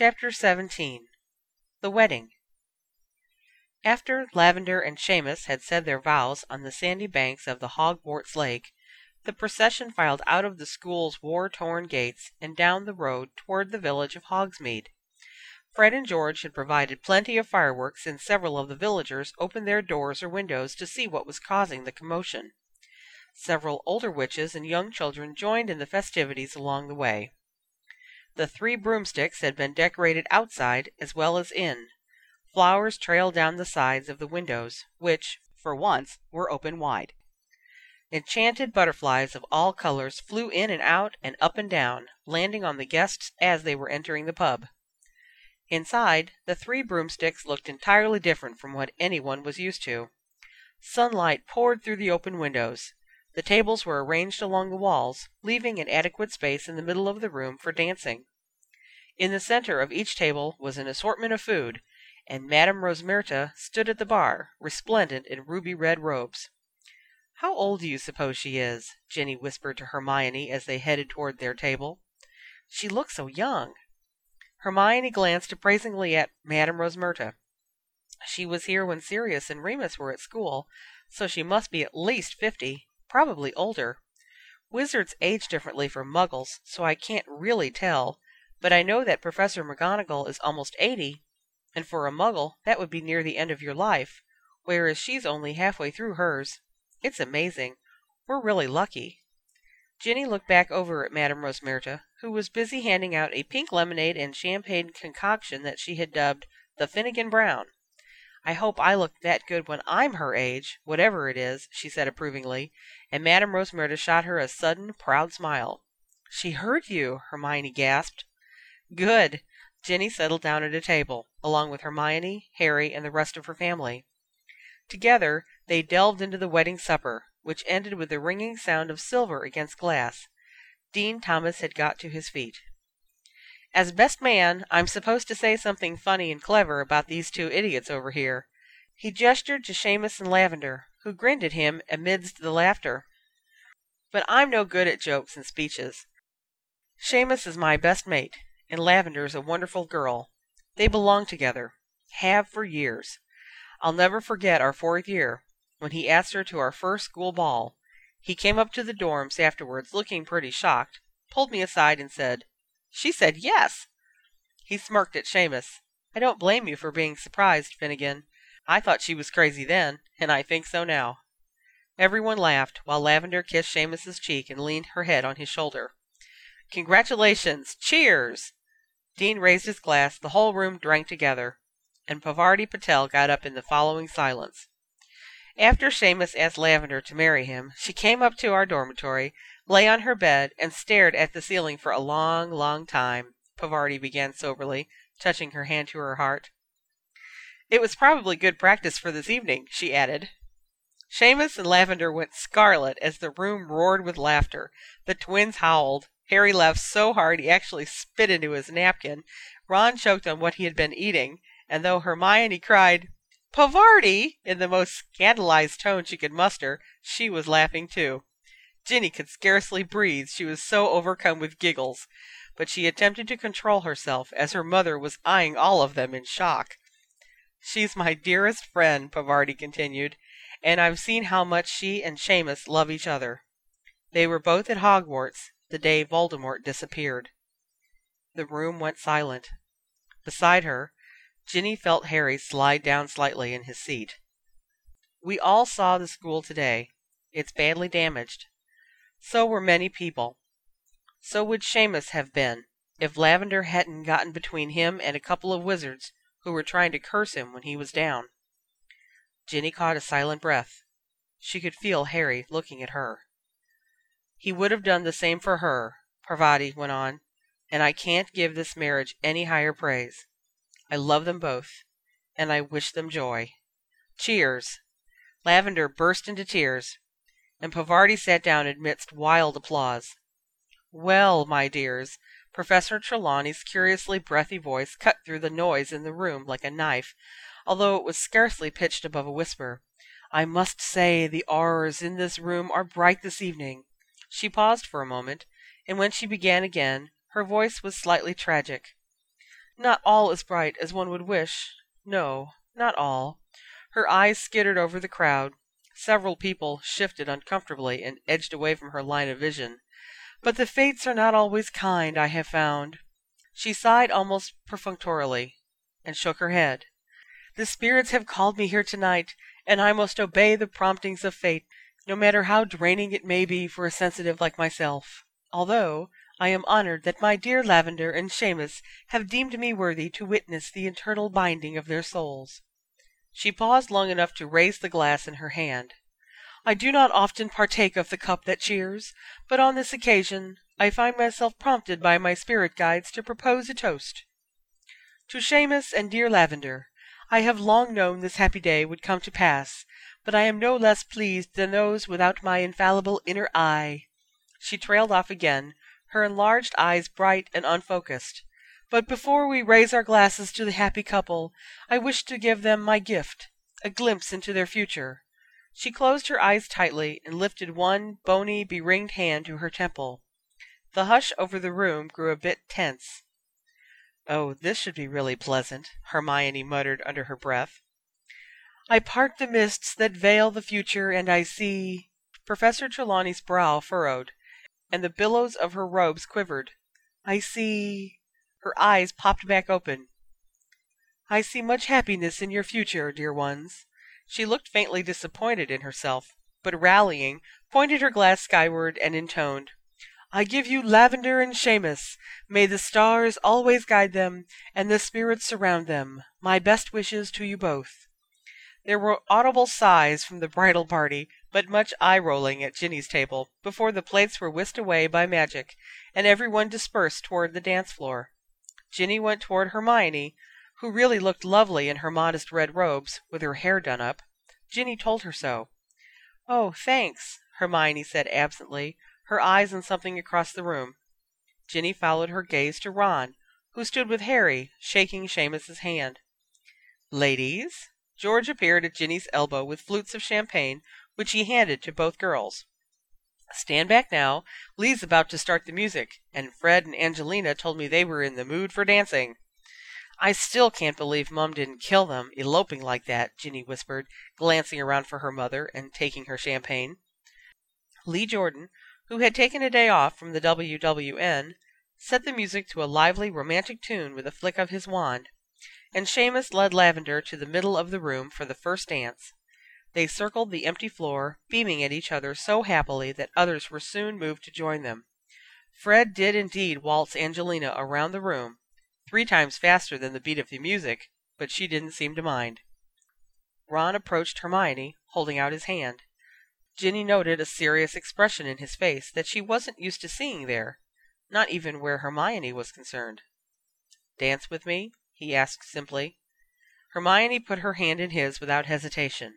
Chapter 17 The Wedding After Lavender and Seamus had said their vows on the sandy banks of the Hogwarts Lake, the procession filed out of the school's war torn gates and down the road toward the village of Hogsmeade. Fred and George had provided plenty of fireworks, and several of the villagers opened their doors or windows to see what was causing the commotion. Several older witches and young children joined in the festivities along the way. The three broomsticks had been decorated outside as well as in. Flowers trailed down the sides of the windows, which, for once, were open wide. Enchanted butterflies of all colors flew in and out and up and down, landing on the guests as they were entering the pub. Inside, the three broomsticks looked entirely different from what anyone was used to. Sunlight poured through the open windows. The tables were arranged along the walls, leaving an adequate space in the middle of the room for dancing. In the center of each table was an assortment of food, and Madame Rosmerta stood at the bar, resplendent in ruby red robes. "How old do you suppose she is?" Ginny whispered to Hermione as they headed toward their table. "She looks so young." Hermione glanced appraisingly at Madame Rosmerta. She was here when Sirius and Remus were at school, so she must be at least fifty probably older. Wizards age differently from muggles, so I can't really tell, but I know that Professor McGonagall is almost eighty, and for a muggle that would be near the end of your life, whereas she's only halfway through hers. It's amazing. We're really lucky. Ginny looked back over at Madame Rosmerta, who was busy handing out a pink lemonade and champagne concoction that she had dubbed the Finnegan Brown. I hope I look that good when I'm her age, whatever it is, she said approvingly, and Madame Rosmerta shot her a sudden, proud smile. She heard you, Hermione gasped. Good. Ginny settled down at a table, along with Hermione, Harry, and the rest of her family. Together they delved into the wedding supper, which ended with the ringing sound of silver against glass. Dean Thomas had got to his feet. As best man, I'm supposed to say something funny and clever about these two idiots over here. He gestured to Seamus and Lavender, who grinned at him amidst the laughter. But I'm no good at jokes and speeches. Seamus is my best mate, and Lavender is a wonderful girl. They belong together. Have for years. I'll never forget our fourth year, when he asked her to our first school ball. He came up to the dorms afterwards, looking pretty shocked, pulled me aside, and said, she said yes. He smirked at Seamus. I don't blame you for being surprised, Finnegan. I thought she was crazy then, and I think so now. Everyone laughed, while Lavender kissed Seamus's cheek and leaned her head on his shoulder. Congratulations! Cheers! Dean raised his glass, the whole room drank together, and Parvati Patel got up in the following silence. After Seamus asked Lavender to marry him, she came up to our dormitory, lay on her bed, and stared at the ceiling for a long, long time, Parvati began soberly, touching her hand to her heart. It was probably good practice for this evening, she added. Seamus and Lavender went scarlet as the room roared with laughter. The twins howled. Harry laughed so hard he actually spit into his napkin. Ron choked on what he had been eating, and though Hermione cried, Parvati, in the most scandalized tone she could muster, she was laughing too. Ginny could scarcely breathe, she was so overcome with giggles, but she attempted to control herself, as her mother was eyeing all of them in shock. "She's my dearest friend," Parvati continued, "and I've seen how much she and Seamus love each other. They were both at Hogwarts the day Voldemort disappeared." The room went silent. Beside her, Ginny felt Harry slide down slightly in his seat. "We all saw the school today. It's badly damaged. So were many people. So would Seamus have been, if Lavender hadn't gotten between him and a couple of wizards who were trying to curse him when he was down. Ginny caught a silent breath. She could feel Harry looking at her. He would have done the same for her, Parvati went on, and I can't give this marriage any higher praise. I love them both, and I wish them joy. Cheers! Lavender burst into tears and Parvati sat down amidst wild applause. "Well, my dears," Professor Trelawney's curiously breathy voice cut through the noise in the room like a knife, although it was scarcely pitched above a whisper, "I must say the auras in this room are bright this evening." She paused for a moment, and when she began again her voice was slightly tragic. Not all as bright as one would wish no, not all." Her eyes skittered over the crowd. Several people shifted uncomfortably and edged away from her line of vision. "But the fates are not always kind, I have found." She sighed almost perfunctorily, and shook her head. "The spirits have called me here tonight, and I must obey the promptings of fate, no matter how draining it may be for a sensitive like myself. Although I am honored that my dear Lavender and Seamus have deemed me worthy to witness the eternal binding of their souls." She paused long enough to raise the glass in her hand. "I do not often partake of the cup that cheers, but on this occasion I find myself prompted by my spirit guides to propose a toast. To Seamus and dear Lavender, I have long known this happy day would come to pass, but I am no less pleased than those without my infallible inner eye." She trailed off again her enlarged eyes bright and unfocused. "But before we raise our glasses to the happy couple, I wish to give them my gift a glimpse into their future." She closed her eyes tightly and lifted one bony, beringed hand to her temple. The hush over the room grew a bit tense. "Oh, this should be really pleasant," Hermione muttered under her breath. "I part the mists that veil the future, and I see Professor Trelawney's brow furrowed and the billows of her robes quivered. "I see Her eyes popped back open. "I see much happiness in your future, dear ones." She looked faintly disappointed in herself, but rallying, pointed her glass skyward and intoned, "I give you Lavender and Seamus. May the stars always guide them, and the spirits surround them. My best wishes to you both." There were audible sighs from the bridal party, but much eye rolling at Ginny's table, before the plates were whisked away by magic, and every one dispersed toward the dance floor. Ginny went toward Hermione, who really looked lovely in her modest red robes, with her hair done up. Ginny told her so. "Oh, thanks," Hermione said absently, her eyes on something across the room. Ginny followed her gaze to Ron, who stood with Harry, shaking Seamus's hand. "Ladies?" George appeared at Ginny's elbow with flutes of champagne, which he handed to both girls. Stand back now. Lee's about to start the music, and Fred and Angelina told me they were in the mood for dancing. I still can't believe Mum didn't kill them, eloping like that, Ginny whispered, glancing around for her mother and taking her champagne. Lee Jordan, who had taken a day off from the WWN, set the music to a lively romantic tune with a flick of his wand and Seamus led Lavender to the middle of the room for the first dance. They circled the empty floor, beaming at each other so happily that others were soon moved to join them. Fred did indeed waltz Angelina around the room, three times faster than the beat of the music, but she didn't seem to mind. Ron approached Hermione, holding out his hand. Ginny noted a serious expression in his face that she wasn't used to seeing there, not even where Hermione was concerned. Dance with me? He asked simply. Hermione put her hand in his without hesitation.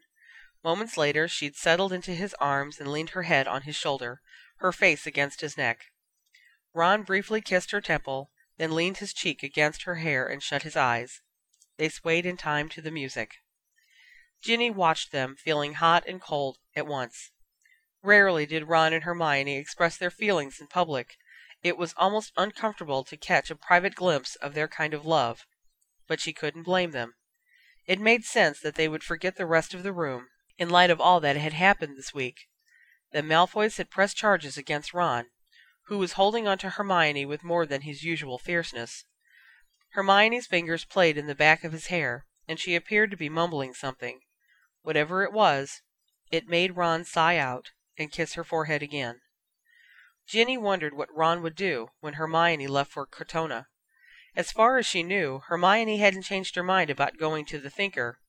Moments later she'd settled into his arms and leaned her head on his shoulder, her face against his neck. Ron briefly kissed her temple, then leaned his cheek against her hair and shut his eyes. They swayed in time to the music. Ginny watched them, feeling hot and cold at once. Rarely did Ron and Hermione express their feelings in public. It was almost uncomfortable to catch a private glimpse of their kind of love but she couldn't blame them. It made sense that they would forget the rest of the room, in light of all that had happened this week. The Malfoys had pressed charges against Ron, who was holding on to Hermione with more than his usual fierceness. Hermione's fingers played in the back of his hair, and she appeared to be mumbling something. Whatever it was, it made Ron sigh out and kiss her forehead again. Ginny wondered what Ron would do when Hermione left for Crotona. As far as she knew, Hermione hadn't changed her mind about going to the Thinker.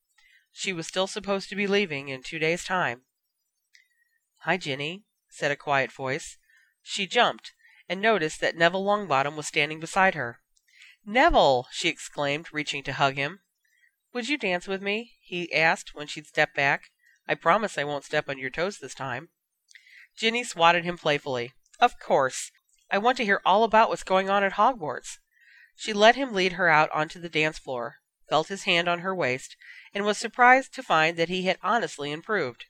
She was still supposed to be leaving in two days' time. "Hi, Ginny," said a quiet voice. She jumped, and noticed that Neville Longbottom was standing beside her. "Neville!" she exclaimed, reaching to hug him. "Would you dance with me?" he asked when she'd stepped back. "I promise I won't step on your toes this time." Ginny swatted him playfully. "Of course! I want to hear all about what's going on at Hogwarts. She let him lead her out onto the dance floor, felt his hand on her waist, and was surprised to find that he had honestly improved.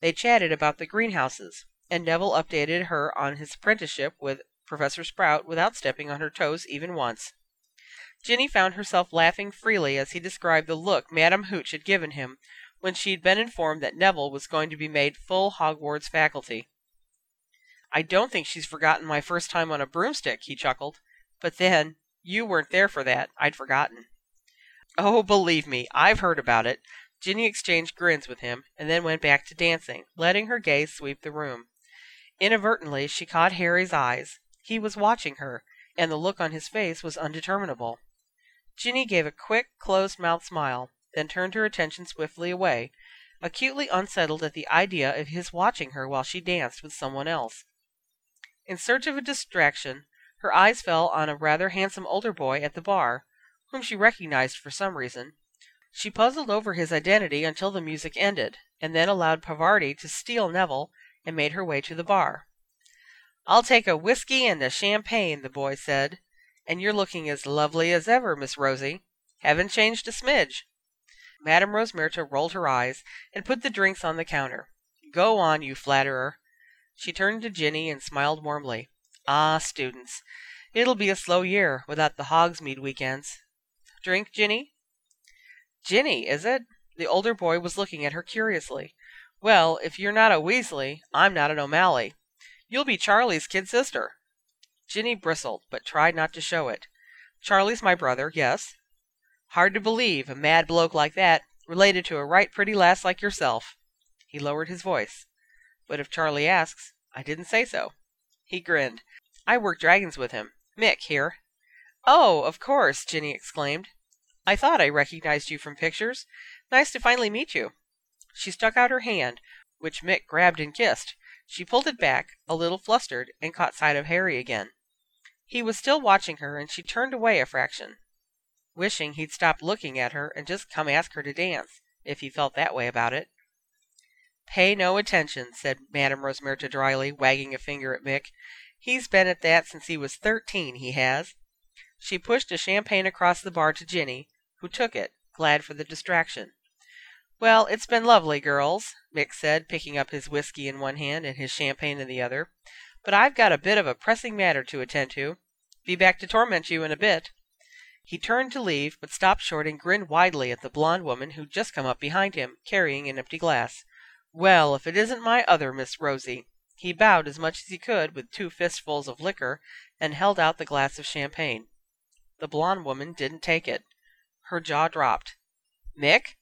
They chatted about the greenhouses, and Neville updated her on his apprenticeship with Professor Sprout without stepping on her toes even once. Ginny found herself laughing freely as he described the look Madam Hooch had given him when she had been informed that Neville was going to be made full Hogwarts faculty. I don't think she's forgotten my first time on a broomstick, he chuckled. But then, you weren't there for that. I'd forgotten. Oh, believe me, I've heard about it. Ginny exchanged grins with him, and then went back to dancing, letting her gaze sweep the room. Inadvertently, she caught Harry's eyes. He was watching her, and the look on his face was undeterminable. Ginny gave a quick, closed mouthed smile, then turned her attention swiftly away, acutely unsettled at the idea of his watching her while she danced with someone else. In search of a distraction, her eyes fell on a rather handsome older boy at the bar, whom she recognized for some reason. She puzzled over his identity until the music ended, and then allowed Parvati to steal Neville and made her way to the bar. "I'll take a whiskey and a champagne," the boy said. "And you're looking as lovely as ever, Miss Rosie. Haven't changed a smidge." Madame Rosmerta rolled her eyes and put the drinks on the counter. "Go on, you flatterer." She turned to Ginny and smiled warmly. "Ah, students! It'll be a slow year without the Hogsmeade weekends. Drink, Ginny?" "Ginny, is it?" The older boy was looking at her curiously. "Well, if you're not a Weasley, I'm not an O'Malley. You'll be Charlie's kid sister." Ginny bristled, but tried not to show it. "Charlie's my brother, yes." "Hard to believe a mad bloke like that related to a right pretty lass like yourself." He lowered his voice. "But if Charlie asks, I didn't say so." He grinned. "I work dragons with him. Mick, here." "Oh, of course!" Ginny exclaimed. "I thought I recognized you from pictures. Nice to finally meet you." She stuck out her hand, which Mick grabbed and kissed. She pulled it back, a little flustered, and caught sight of Harry again. He was still watching her, and she turned away a fraction wishing he'd stopped looking at her and just come ask her to dance, if he felt that way about it. Pay no attention, said Madame Rosmerta dryly, wagging a finger at Mick. He's been at that since he was thirteen, he has. She pushed a champagne across the bar to Ginny, who took it, glad for the distraction. Well, it's been lovely, girls, Mick said, picking up his whiskey in one hand and his champagne in the other. But I've got a bit of a pressing matter to attend to. Be back to torment you in a bit. He turned to leave, but stopped short and grinned widely at the blonde woman who'd just come up behind him, carrying an empty glass. "Well, if it isn't my other Miss Rosie!" He bowed as much as he could with two fistfuls of liquor, and held out the glass of champagne. The blonde woman didn't take it. Her jaw dropped. "Mick?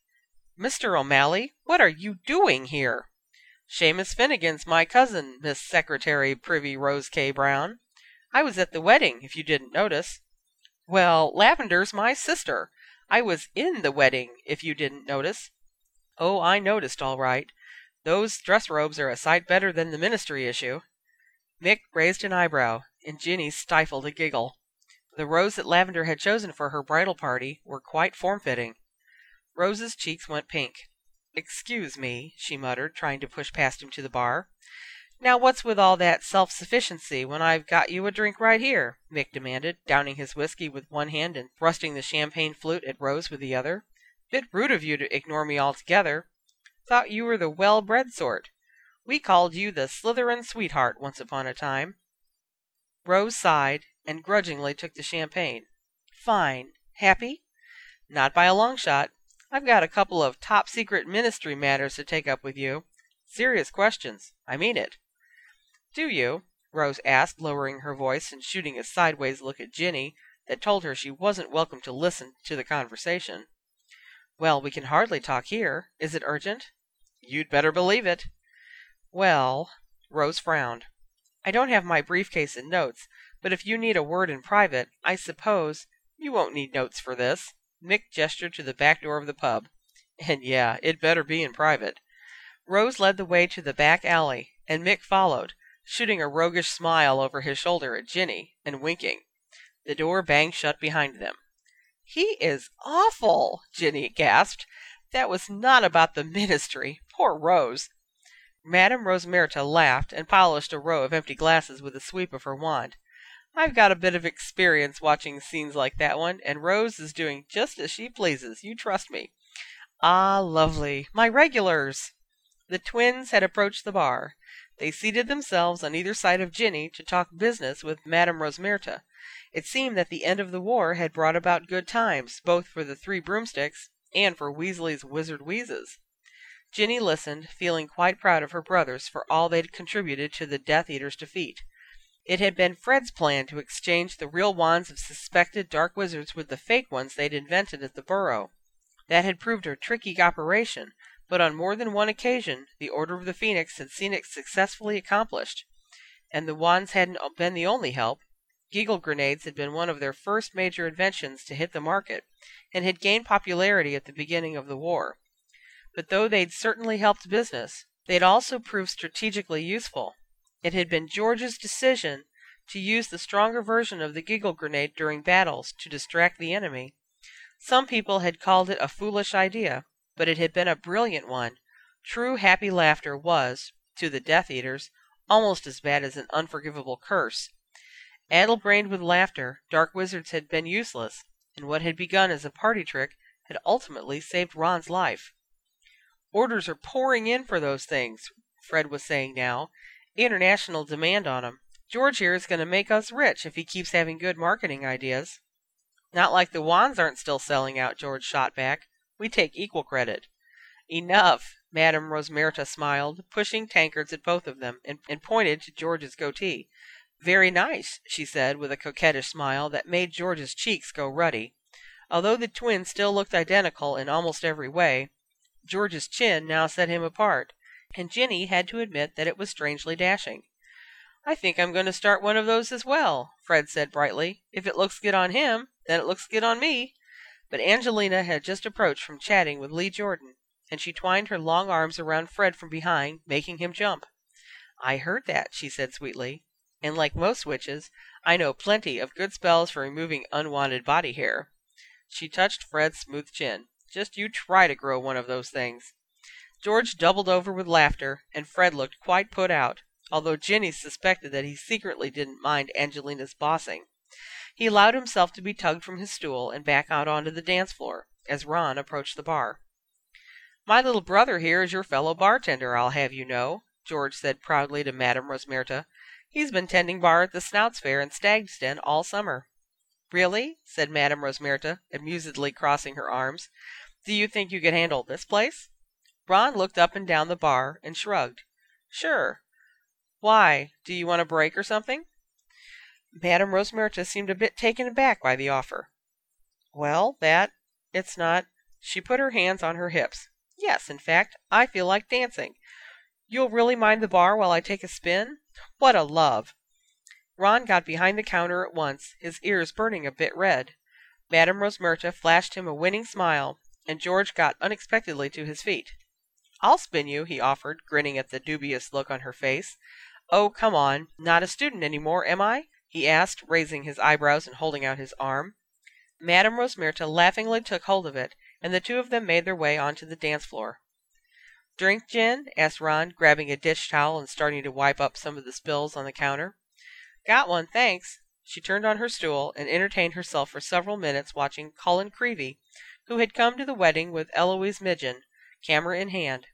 Mr. O'Malley, what are you doing here?" "Seamus Finnegan's my cousin, Miss Secretary Privy Rose K. Brown. I was at the wedding, if you didn't notice. Well, Lavender's my sister. I was in the wedding, if you didn't notice." "Oh, I noticed, all right. Those dress robes are a sight better than the ministry issue." Mick raised an eyebrow, and Ginny stifled a giggle. The rose that Lavender had chosen for her bridal party were quite form fitting. Rose's cheeks went pink. "Excuse me," she muttered, trying to push past him to the bar. "Now what's with all that self sufficiency when I've got you a drink right here?" Mick demanded, downing his whiskey with one hand and thrusting the champagne flute at Rose with the other. "Bit rude of you to ignore me altogether. Thought you were the well bred sort. We called you the Slytherin sweetheart once upon a time." Rose sighed, and grudgingly took the champagne. "Fine. Happy?" "Not by a long shot. I've got a couple of top secret ministry matters to take up with you. Serious questions. I mean it. "Do you?" Rose asked, lowering her voice and shooting a sideways look at Ginny that told her she wasn't welcome to listen to the conversation. "Well, we can hardly talk here. Is it urgent?" "You'd better believe it." "Well Rose frowned. "I don't have my briefcase and notes, but if you need a word in private, I suppose "You won't need notes for this." Mick gestured to the back door of the pub. "And yeah, it'd better be in private." Rose led the way to the back alley, and Mick followed shooting a roguish smile over his shoulder at Ginny, and winking. The door banged shut behind them. "He is awful!" Ginny gasped. "That was not about the ministry. Poor Rose!" Madame Rosmerta laughed and polished a row of empty glasses with a sweep of her wand. "I've got a bit of experience watching scenes like that one, and Rose is doing just as she pleases, you trust me. Ah, lovely! My regulars!" The twins had approached the bar. They seated themselves on either side of Ginny to talk business with Madame Rosmerta. It seemed that the end of the war had brought about good times, both for the three broomsticks and for Weasley's Wizard Wheezes. Ginny listened, feeling quite proud of her brothers for all they'd contributed to the Death Eater's defeat. It had been Fred's plan to exchange the real wands of suspected dark wizards with the fake ones they'd invented at the Burrow. That had proved a tricky operation, but on more than one occasion the Order of the Phoenix had seen it successfully accomplished. And the wands hadn't been the only help. Giggle grenades had been one of their first major inventions to hit the market, and had gained popularity at the beginning of the war. But though they'd certainly helped business, they'd also proved strategically useful. It had been George's decision to use the stronger version of the giggle grenade during battles to distract the enemy. Some people had called it a foolish idea, but it had been a brilliant one. True happy laughter was, to the Death Eaters, almost as bad as an unforgivable curse. Addle brained with laughter, dark wizards had been useless, and what had begun as a party trick had ultimately saved Ron's life. Orders are pouring in for those things, Fred was saying now. International demand on 'em. George here is going to make us rich if he keeps having good marketing ideas. Not like the wands aren't still selling out, George shot back. We take equal credit. Enough, Madame Rosmerta smiled, pushing tankards at both of them, and, and pointed to George's goatee. Very nice, she said, with a coquettish smile that made George's cheeks go ruddy. Although the twins still looked identical in almost every way, George's chin now set him apart, and Ginny had to admit that it was strangely dashing. I think I'm going to start one of those as well, Fred said brightly. If it looks good on him, then it looks good on me. But Angelina had just approached from chatting with Lee Jordan, and she twined her long arms around Fred from behind, making him jump. I heard that, she said sweetly, and like most witches, I know plenty of good spells for removing unwanted body hair. She touched Fred's smooth chin. Just you try to grow one of those things. George doubled over with laughter, and Fred looked quite put out, although Ginny suspected that he secretly didn't mind Angelina's bossing. He allowed himself to be tugged from his stool and back out onto the dance floor, as Ron approached the bar. My little brother here is your fellow bartender, I'll have you know, George said proudly to Madame Rosmerta. He's been tending bar at the Snouts Fair in Stag's Den all summer. Really? said Madame Rosmerta, amusedly crossing her arms. Do you think you could handle this place? Ron looked up and down the bar and shrugged. Sure. Why? Do you want a break or something? Madame Rosmerta seemed a bit taken aback by the offer. Well, that it's not. She put her hands on her hips. Yes, in fact, I feel like dancing. You'll really mind the bar while I take a spin? What a love! Ron got behind the counter at once, his ears burning a bit red. Madame Rosmerta flashed him a winning smile and George got unexpectedly to his feet. I'll spin you, he offered, grinning at the dubious look on her face. Oh, come on. Not a student any more, am I? he asked, raising his eyebrows and holding out his arm. Madame Rosmerta laughingly took hold of it, and the two of them made their way onto the dance floor. Drink gin? asked Ron, grabbing a dish towel and starting to wipe up some of the spills on the counter. Got one, thanks. She turned on her stool and entertained herself for several minutes watching Colin Creevey, who had come to the wedding with Eloise Midgen, camera in hand.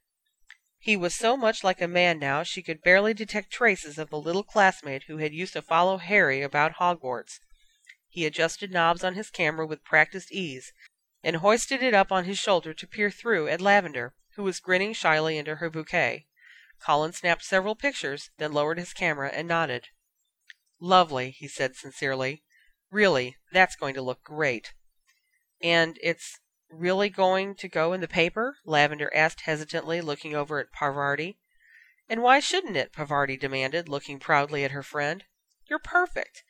He was so much like a man now she could barely detect traces of the little classmate who had used to follow Harry about Hogwarts. He adjusted knobs on his camera with practiced ease, and hoisted it up on his shoulder to peer through at Lavender, who was grinning shyly into her bouquet. Colin snapped several pictures, then lowered his camera and nodded. Lovely, he said sincerely. Really, that's going to look great. And it's really going to go in the paper? Lavender asked hesitantly, looking over at Parvati. And why shouldn't it? Parvati demanded, looking proudly at her friend. You're perfect.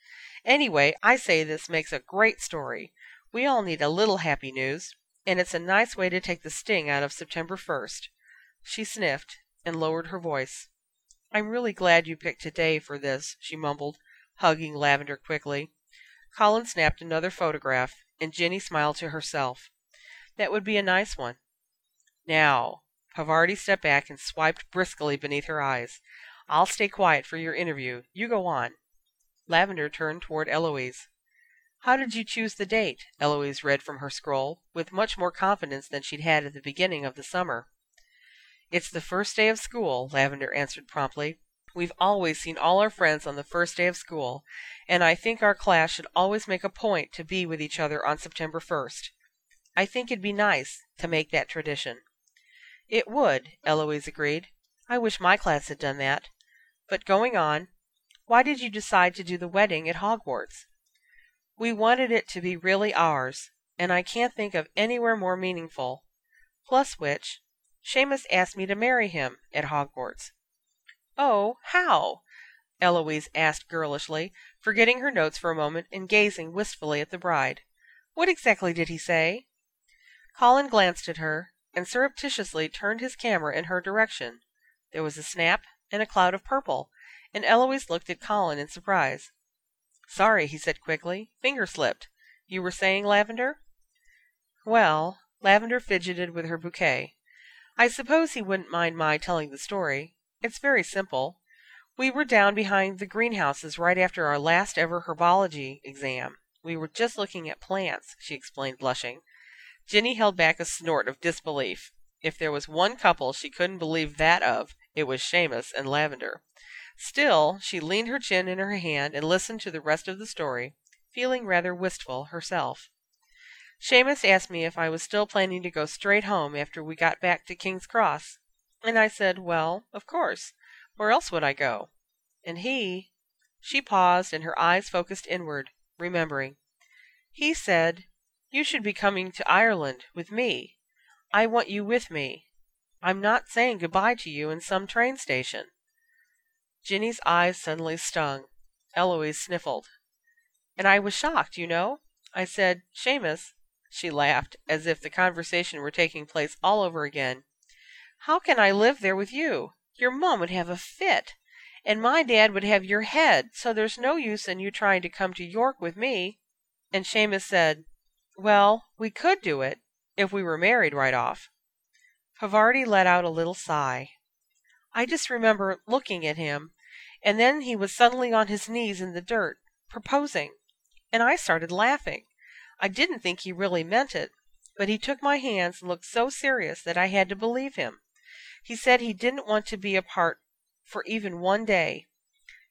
Anyway, I say this makes a great story. We all need a little happy news, and it's a nice way to take the sting out of September 1st. She sniffed and lowered her voice. I'm really glad you picked today for this, she mumbled, hugging Lavender quickly. Colin snapped another photograph, and Ginny smiled to herself. That would be a nice one. Now, Parvati stepped back and swiped briskly beneath her eyes. I'll stay quiet for your interview. You go on. Lavender turned toward Eloise. How did you choose the date? Eloise read from her scroll, with much more confidence than she'd had at the beginning of the summer. It's the first day of school, Lavender answered promptly. We've always seen all our friends on the first day of school, and I think our class should always make a point to be with each other on September 1st. I think it'd be nice to make that tradition." "It would," Eloise agreed. "I wish my class had done that. But going on, why did you decide to do the wedding at Hogwarts?" "We wanted it to be really ours, and I can't think of anywhere more meaningful. Plus which, Seamus asked me to marry him at Hogwarts." "Oh, how?" Eloise asked girlishly, forgetting her notes for a moment and gazing wistfully at the bride. "What exactly did he say?" Colin glanced at her, and surreptitiously turned his camera in her direction. There was a snap and a cloud of purple, and Eloise looked at Colin in surprise. "Sorry," he said quickly. "Finger slipped. You were saying, Lavender?" "Well," Lavender fidgeted with her bouquet. "I suppose he wouldn't mind my telling the story. It's very simple. We were down behind the greenhouses right after our last ever herbology exam. We were just looking at plants," she explained, blushing. Ginny held back a snort of disbelief. If there was one couple she couldn't believe that of, it was Seamus and Lavender. Still, she leaned her chin in her hand and listened to the rest of the story, feeling rather wistful herself. Seamus asked me if I was still planning to go straight home after we got back to King's Cross, and I said, well, of course. Where else would I go? And he She paused and her eyes focused inward, remembering. He said, You should be coming to Ireland with me. I want you with me. I'm not saying good bye to you in some train station. Ginny's eyes suddenly stung. Eloise sniffled. And I was shocked, you know. I said, Seamus, she laughed, as if the conversation were taking place all over again. How can I live there with you? Your mum would have a fit, and my dad would have your head, so there's no use in you trying to come to York with me. And Seamus said, Well, we could do it, if we were married right off. Parvati let out a little sigh. I just remember looking at him, and then he was suddenly on his knees in the dirt, proposing, and I started laughing. I didn't think he really meant it, but he took my hands and looked so serious that I had to believe him. He said he didn't want to be apart for even one day.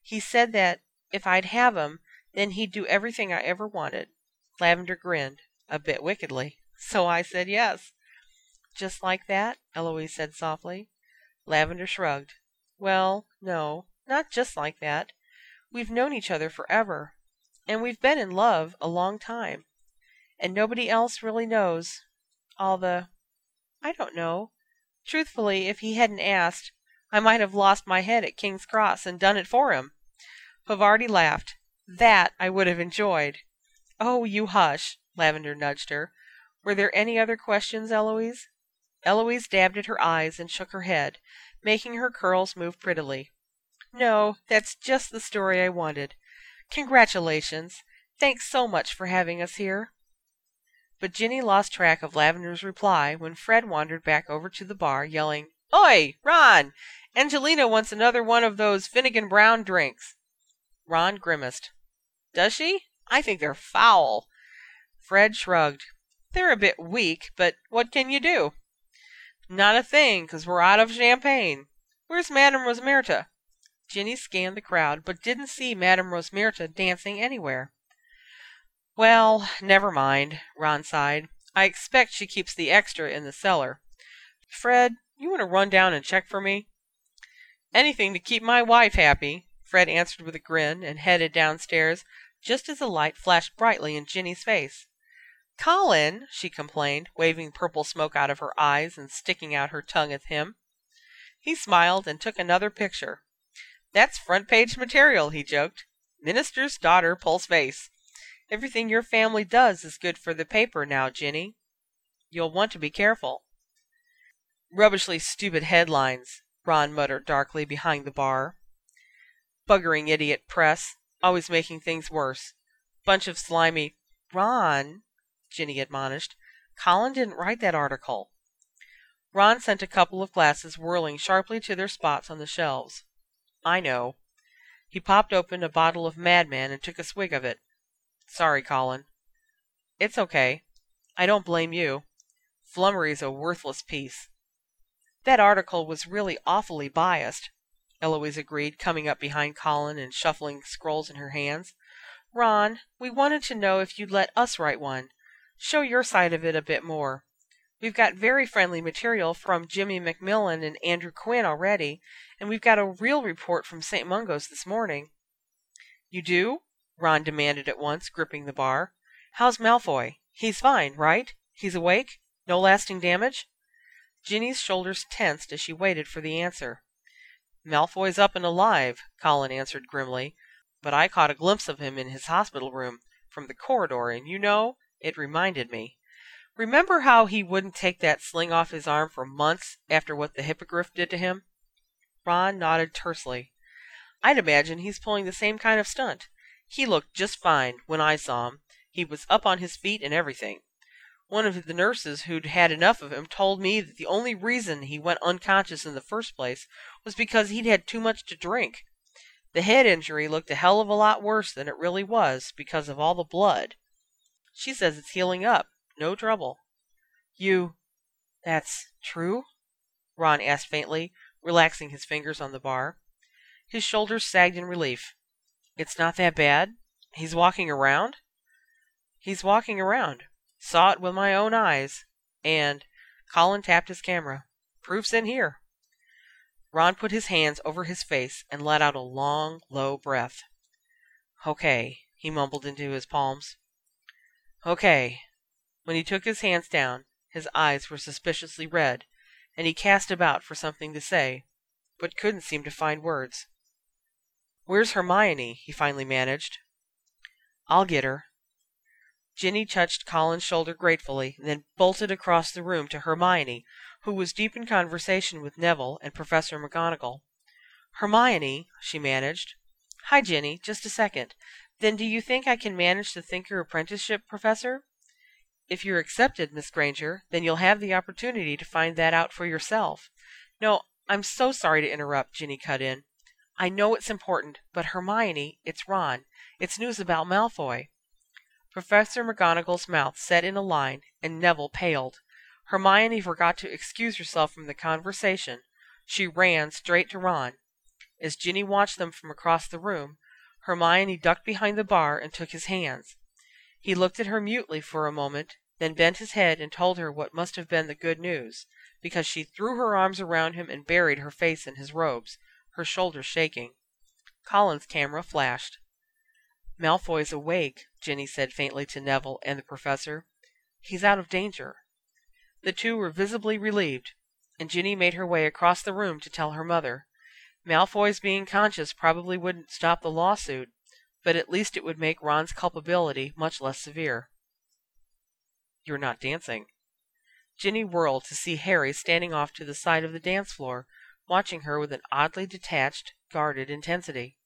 He said that if I'd have him, then he'd do everything I ever wanted. Lavender grinned, a bit wickedly. So I said yes. Just like that? Eloise said softly. Lavender shrugged. "Well, no, not just like that. We've known each other forever, and we've been in love a long time. And nobody else really knows all the I don't know. Truthfully, if he hadn't asked, I might have lost my head at King's Cross and done it for him." Parvati laughed. "That I would have enjoyed." "Oh, you hush!" Lavender nudged her. "Were there any other questions, Eloise?" Eloise dabbed at her eyes and shook her head, making her curls move prettily. "No, that's just the story I wanted. Congratulations! Thanks so much for having us here." But Ginny lost track of Lavender's reply when Fred wandered back over to the bar, yelling, "Oi, Ron! Angelina wants another one of those Finnegan Brown drinks." Ron grimaced. "Does she? I think they're foul." Fred shrugged. "They're a bit weak, but what can you do?" "Not a thing, 'cause we're out of champagne. Where's Madame Rosmerta?" Ginny scanned the crowd, but didn't see Madame Rosmerta dancing anywhere. "Well, never mind," Ron sighed. "I expect she keeps the extra in the cellar. Fred, you want to run down and check for me?" "Anything to keep my wife happy," Fred answered with a grin, and headed downstairs just as a light flashed brightly in Ginny's face. "Colin!" she complained, waving purple smoke out of her eyes and sticking out her tongue at him. He smiled and took another picture. "That's front page material," he joked. "Minister's daughter pulls vase. Everything your family does is good for the paper now, Ginny. You'll want to be careful." "Rubbishly stupid headlines," Ron muttered darkly behind the bar. "Buggering idiot press, always making things worse. Bunch of slimy "Ron!" Ginny admonished. "Colin didn't write that article." Ron sent a couple of glasses whirling sharply to their spots on the shelves. "I know." He popped open a bottle of Madman and took a swig of it. "Sorry, Colin." "It's okay. I don't blame you. Flummery's a worthless piece." "That article was really awfully biased." Eloise agreed, coming up behind Colin and shuffling scrolls in her hands. Ron, we wanted to know if you'd let us write one. Show your side of it a bit more. We've got very friendly material from Jimmy McMillan and Andrew Quinn already, and we've got a real report from St. Mungo's this morning. You do? Ron demanded at once, gripping the bar. How's Malfoy? He's fine, right? He's awake? No lasting damage? Ginny's shoulders tensed as she waited for the answer. Malfoy's up and alive, Colin answered grimly, but I caught a glimpse of him in his hospital room from the corridor, and you know, it reminded me. Remember how he wouldn't take that sling off his arm for months after what the hippogriff did to him? Ron nodded tersely. I'd imagine he's pulling the same kind of stunt. He looked just fine when I saw him. He was up on his feet and everything. One of the nurses who'd had enough of him told me that the only reason he went unconscious in the first place was because he'd had too much to drink. The head injury looked a hell of a lot worse than it really was because of all the blood. She says it's healing up. No trouble. You. That's true? Ron asked faintly, relaxing his fingers on the bar. His shoulders sagged in relief. It's not that bad? He's walking around? He's walking around. Saw it with my own eyes. And Colin tapped his camera. Proof's in here. Ron put his hands over his face and let out a long, low breath. Okay, he mumbled into his palms. Okay. When he took his hands down, his eyes were suspiciously red, and he cast about for something to say, but couldn't seem to find words. Where's Hermione? he finally managed. I'll get her, Ginny touched Colin's shoulder gratefully, then bolted across the room to Hermione, who was deep in conversation with Neville and Professor McGonagall. "Hermione," she managed. "Hi, Ginny. Just a second. Then do you think I can manage the Thinker apprenticeship, Professor?" "If you're accepted, Miss Granger, then you'll have the opportunity to find that out for yourself. No, I'm so sorry to interrupt," Ginny cut in. "I know it's important, but Hermione, it's Ron. It's news about Malfoy. Professor McGonagall's mouth set in a line, and Neville paled. Hermione forgot to excuse herself from the conversation. She ran straight to Ron. As Ginny watched them from across the room, Hermione ducked behind the bar and took his hands. He looked at her mutely for a moment, then bent his head and told her what must have been the good news, because she threw her arms around him and buried her face in his robes, her shoulders shaking. Colin's camera flashed. Malfoy's awake, Ginny said faintly to Neville and the Professor. He's out of danger. The two were visibly relieved, and Ginny made her way across the room to tell her mother. Malfoy's being conscious probably wouldn't stop the lawsuit, but at least it would make Ron's culpability much less severe. You're not dancing. Ginny whirled to see Harry standing off to the side of the dance floor, watching her with an oddly detached, guarded intensity.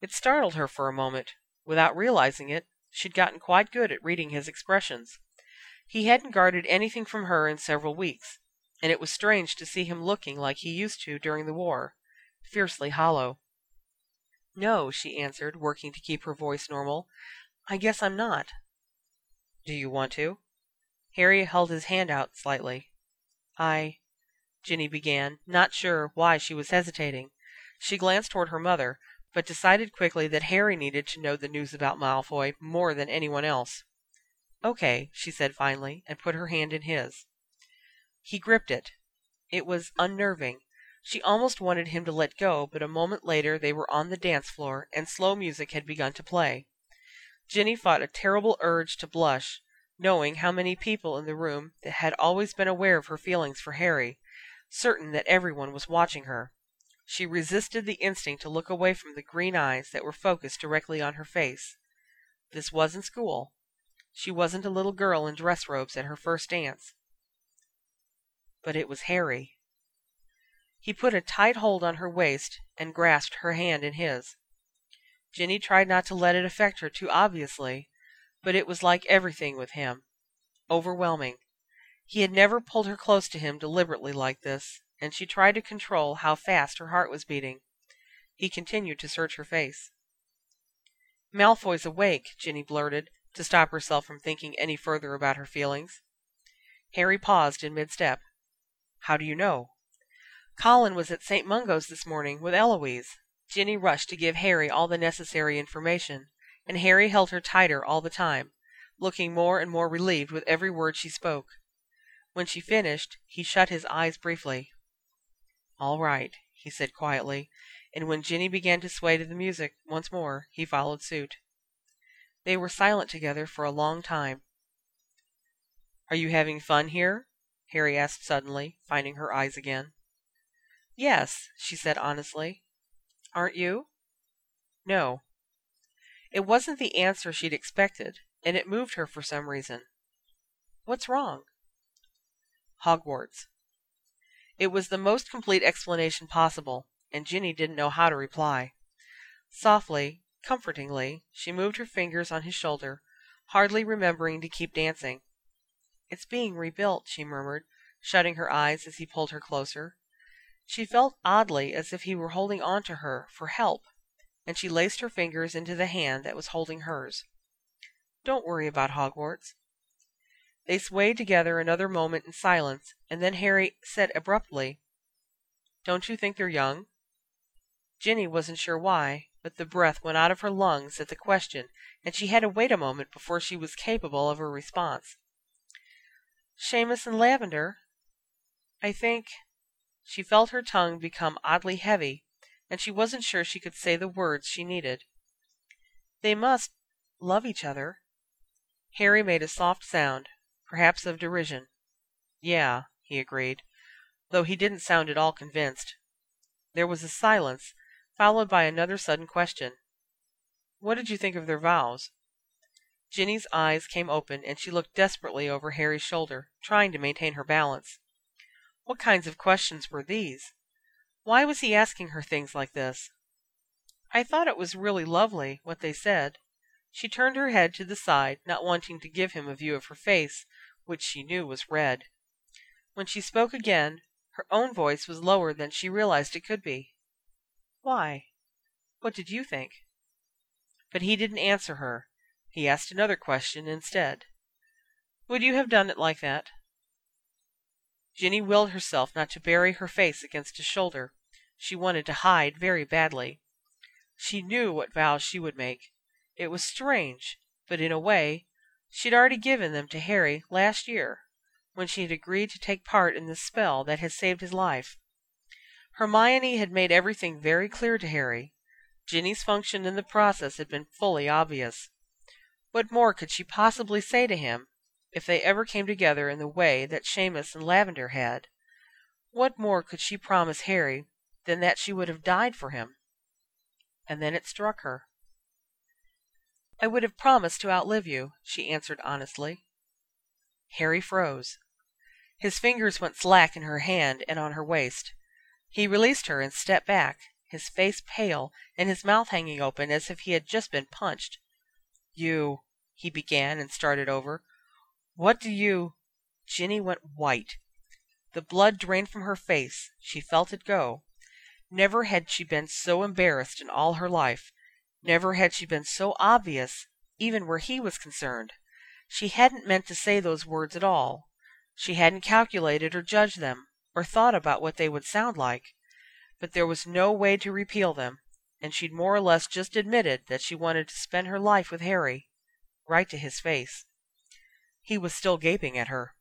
It startled her for a moment, Without realizing it, she'd gotten quite good at reading his expressions. He hadn't guarded anything from her in several weeks, and it was strange to see him looking like he used to during the war fiercely hollow. No, she answered, working to keep her voice normal. I guess I'm not. Do you want to? Harry held his hand out slightly. I. Ginny began, not sure why she was hesitating. She glanced toward her mother, but decided quickly that Harry needed to know the news about Malfoy more than anyone else. "Okay," she said finally, and put her hand in his. He gripped it. It was unnerving. She almost wanted him to let go, but a moment later they were on the dance floor, and slow music had begun to play. Ginny fought a terrible urge to blush, knowing how many people in the room had always been aware of her feelings for Harry, certain that everyone was watching her. She resisted the instinct to look away from the green eyes that were focused directly on her face. This wasn't school. She wasn't a little girl in dress robes at her first dance. But it was Harry. He put a tight hold on her waist and grasped her hand in his. Ginny tried not to let it affect her too obviously, but it was like everything with him overwhelming. He had never pulled her close to him deliberately like this and she tried to control how fast her heart was beating. He continued to search her face. Malfoy's awake, Ginny blurted, to stop herself from thinking any further about her feelings. Harry paused in mid-step. How do you know? Colin was at St. Mungo's this morning with Eloise." Ginny rushed to give Harry all the necessary information, and Harry held her tighter all the time, looking more and more relieved with every word she spoke. When she finished, he shut his eyes briefly. "All right," he said quietly, and when Ginny began to sway to the music once more, he followed suit. They were silent together for a long time. "Are you having fun here?" Harry asked suddenly, finding her eyes again. "Yes," she said honestly. "Aren't you?" "No." It wasn't the answer she'd expected, and it moved her for some reason. "What's wrong?" Hogwarts. It was the most complete explanation possible, and Ginny didn't know how to reply. Softly, comfortingly, she moved her fingers on his shoulder, hardly remembering to keep dancing. "It's being rebuilt," she murmured, shutting her eyes as he pulled her closer. She felt oddly as if he were holding on to her for help, and she laced her fingers into the hand that was holding hers. "Don't worry about Hogwarts." They swayed together another moment in silence, and then Harry said abruptly, "Don't you think they're young?" Ginny wasn't sure why, but the breath went out of her lungs at the question, and she had to wait a moment before she was capable of a response. "Seamus and Lavender? I think she felt her tongue become oddly heavy, and she wasn't sure she could say the words she needed. "They must love each other." Harry made a soft sound, perhaps of derision. "Yeah," he agreed, though he didn't sound at all convinced. There was a silence, followed by another sudden question. "What did you think of their vows?" Ginny's eyes came open and she looked desperately over Harry's shoulder, trying to maintain her balance. What kinds of questions were these? Why was he asking her things like this? I thought it was really lovely, what they said. She turned her head to the side, not wanting to give him a view of her face, which she knew was red. When she spoke again, her own voice was lower than she realized it could be. Why? What did you think? But he didn't answer her. He asked another question instead. Would you have done it like that? Ginny willed herself not to bury her face against his shoulder. She wanted to hide very badly. She knew what vows she would make. It was strange, but in a way, she'd already given them to Harry last year, when she had agreed to take part in the spell that had saved his life. Hermione had made everything very clear to Harry. Ginny's function in the process had been fully obvious. What more could she possibly say to him if they ever came together in the way that Seamus and Lavender had, what more could she promise Harry than that she would have died for him? And then it struck her. I would have promised to outlive you, she answered honestly. Harry froze. His fingers went slack in her hand and on her waist. He released her and stepped back, his face pale and his mouth hanging open as if he had just been punched. You, he began and started over. What do you Ginny went white. The blood drained from her face. She felt it go. Never had she been so embarrassed in all her life. Never had she been so obvious, even where he was concerned. She hadn't meant to say those words at all. She hadn't calculated or judged them, or thought about what they would sound like. But there was no way to repeal them, and she'd more or less just admitted that she wanted to spend her life with Harry, right to his face. He was still gaping at her.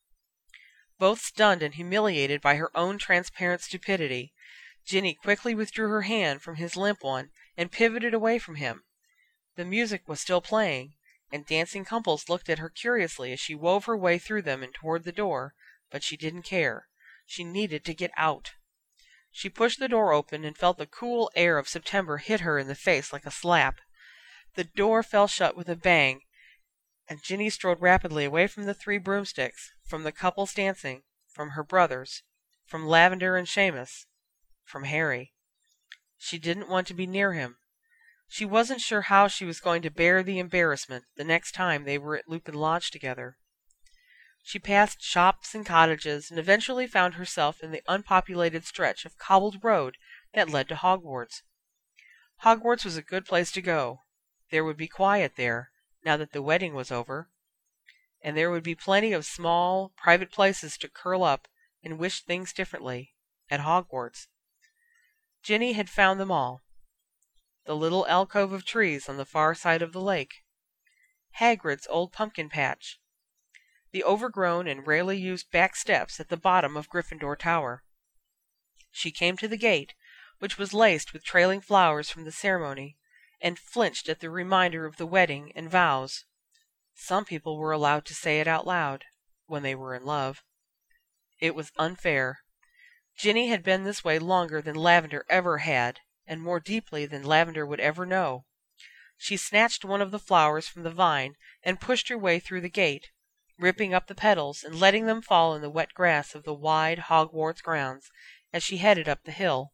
Both stunned and humiliated by her own transparent stupidity, Ginny quickly withdrew her hand from his limp one and pivoted away from him. The music was still playing, and dancing couples looked at her curiously as she wove her way through them and toward the door, but she didn't care. She needed to get out. She pushed the door open and felt the cool air of September hit her in the face like a slap. The door fell shut with a bang, and Ginny strode rapidly away from the three broomsticks, from the couples dancing, from her brothers, from Lavender and Seamus, from Harry. She didn't want to be near him. She wasn't sure how she was going to bear the embarrassment the next time they were at Lupin Lodge together. She passed shops and cottages, and eventually found herself in the unpopulated stretch of cobbled road that led to Hogwarts. Hogwarts was a good place to go. There would be quiet there, now that the wedding was over, and there would be plenty of small, private places to curl up and wish things differently. at Hogwarts. Ginny had found them all the little alcove of trees on the far side of the lake, Hagrid's old pumpkin patch, the overgrown and rarely used back steps at the bottom of Gryffindor Tower. She came to the gate, which was laced with trailing flowers from the ceremony, and flinched at the reminder of the wedding and vows. Some people were allowed to say it out loud when they were in love. It was unfair. Ginny had been this way longer than Lavender ever had, and more deeply than Lavender would ever know. She snatched one of the flowers from the vine and pushed her way through the gate, ripping up the petals and letting them fall in the wet grass of the wide Hogwarts grounds as she headed up the hill.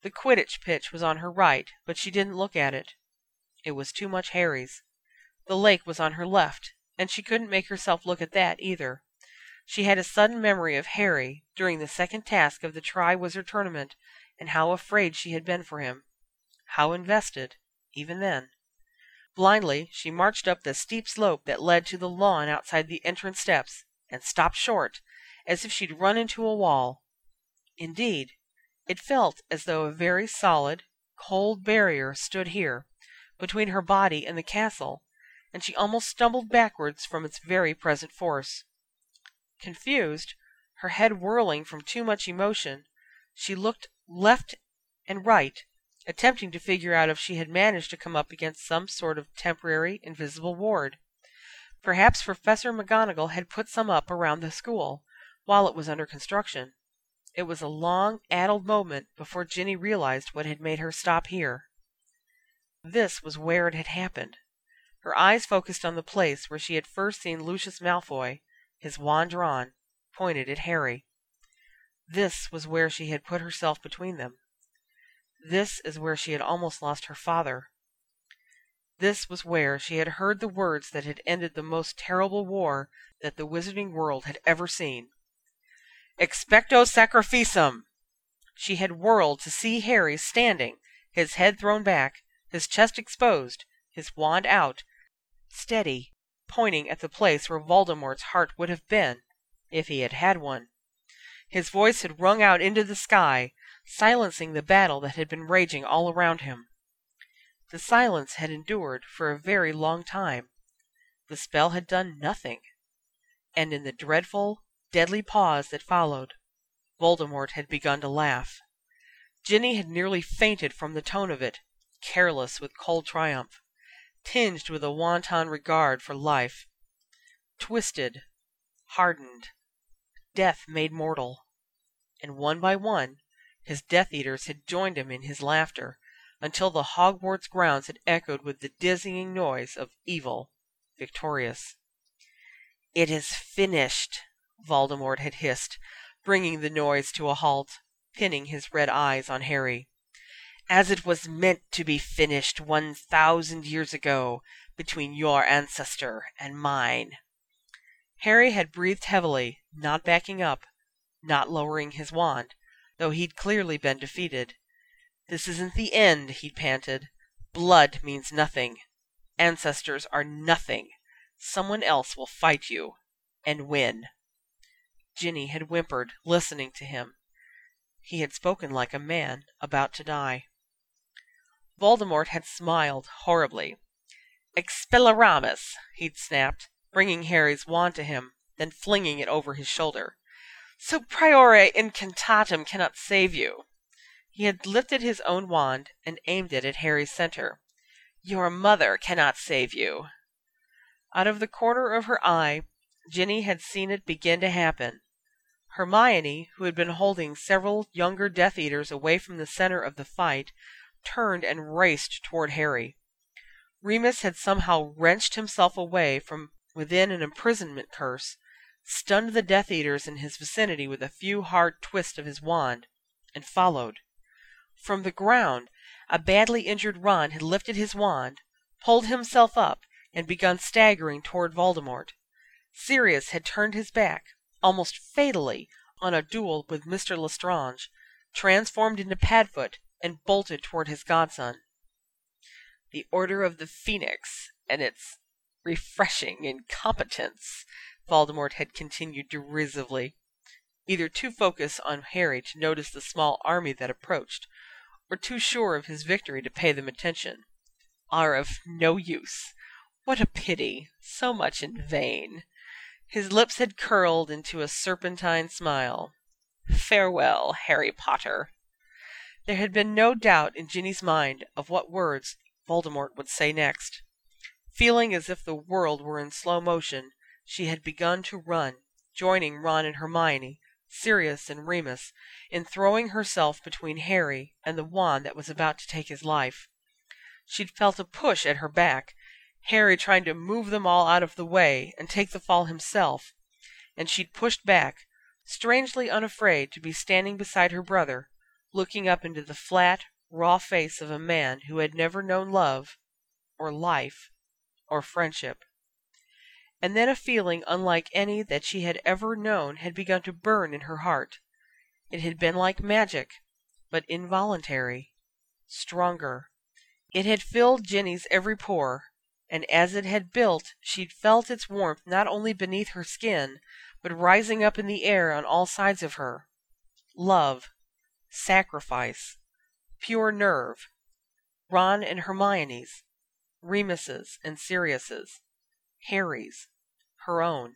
The Quidditch pitch was on her right, but she didn't look at it. It was too much Harry's. The lake was on her left, and she couldn't make herself look at that either. She had a sudden memory of Harry during the second task of the Triwizard Tournament, and how afraid she had been for him. How invested, even then. Blindly she marched up the steep slope that led to the lawn outside the entrance steps, and stopped short, as if she'd run into a wall. Indeed, it felt as though a very solid, cold barrier stood here, between her body and the castle, and she almost stumbled backwards from its very present force. Confused, her head whirling from too much emotion, she looked left and right, attempting to figure out if she had managed to come up against some sort of temporary invisible ward. Perhaps Professor McGonagall had put some up around the school, while it was under construction. It was a long, addled moment before Ginny realized what had made her stop here. This was where it had happened. Her eyes focused on the place where she had first seen Lucius Malfoy, his wand drawn, pointed at Harry. This was where she had put herself between them. This is where she had almost lost her father. This was where she had heard the words that had ended the most terrible war that the wizarding world had ever seen. Expecto sacrificum! She had whirled to see Harry standing, his head thrown back, his chest exposed, his wand out, steady, pointing at the place where Voldemort's heart would have been, if he had had one. His voice had rung out into the sky, silencing the battle that had been raging all around him. The silence had endured for a very long time. The spell had done nothing. And in the dreadful, deadly pause that followed, Voldemort had begun to laugh. Ginny had nearly fainted from the tone of it, careless with cold triumph, tinged with a wanton regard for life. Twisted, hardened, death made mortal. And one by one, his Death Eaters had joined him in his laughter, until the Hogwarts grounds had echoed with the dizzying noise of evil victorious. "It is finished!" Voldemort had hissed, bringing the noise to a halt, pinning his red eyes on Harry. "As it was meant to be finished one thousand years ago between your ancestor and mine." Harry had breathed heavily, not backing up, not lowering his wand, though he'd clearly been defeated. "This isn't the end," he'd panted. "Blood means nothing. Ancestors are nothing. Someone else will fight you and win." Ginny had whimpered, listening to him. He had spoken like a man about to die. Voldemort had smiled horribly. "Expelliarmus!" he'd snapped, bringing Harry's wand to him, then flinging it over his shoulder. "So priori incantatem cannot save you." He had lifted his own wand and aimed it at Harry's center. "Your mother cannot save you." Out of the corner of her eye Ginny had seen it begin to happen. Hermione, who had been holding several younger Death Eaters away from the center of the fight, turned and raced toward Harry. Remus had somehow wrenched himself away from within an imprisonment curse, stunned the Death Eaters in his vicinity with a few hard twists of his wand, and followed. From the ground a badly injured Ron had lifted his wand, pulled himself up, and begun staggering toward Voldemort. Sirius had turned his back, almost fatally, on a duel with Mr. Lestrange, transformed into Padfoot, and bolted toward his godson. The Order of the Phoenix and its refreshing incompetence, Voldemort had continued derisively. either too focused on Harry to notice the small army that approached, or too sure of his victory to pay them attention, "are of no use. What a pity! So much in vain." His lips had curled into a serpentine smile. "Farewell, Harry Potter." There had been no doubt in Ginny's mind of what words Voldemort would say next. Feeling as if the world were in slow motion, she had begun to run, joining Ron and Hermione, Sirius and Remus, in throwing herself between Harry and the wand that was about to take his life. She'd felt a push at her back, Harry trying to move them all out of the way and take the fall himself, and she'd pushed back, strangely unafraid to be standing beside her brother, looking up into the flat, raw face of a man who had never known love, or life, or friendship. And then a feeling unlike any that she had ever known had begun to burn in her heart. It had been like magic, but involuntary, stronger. It had filled Ginny's every pore, and as it had built she'd felt its warmth not only beneath her skin, but rising up in the air on all sides of her. Love, sacrifice, pure nerve, Ron and Hermione's, Remus's and Sirius's, Harry's, her own.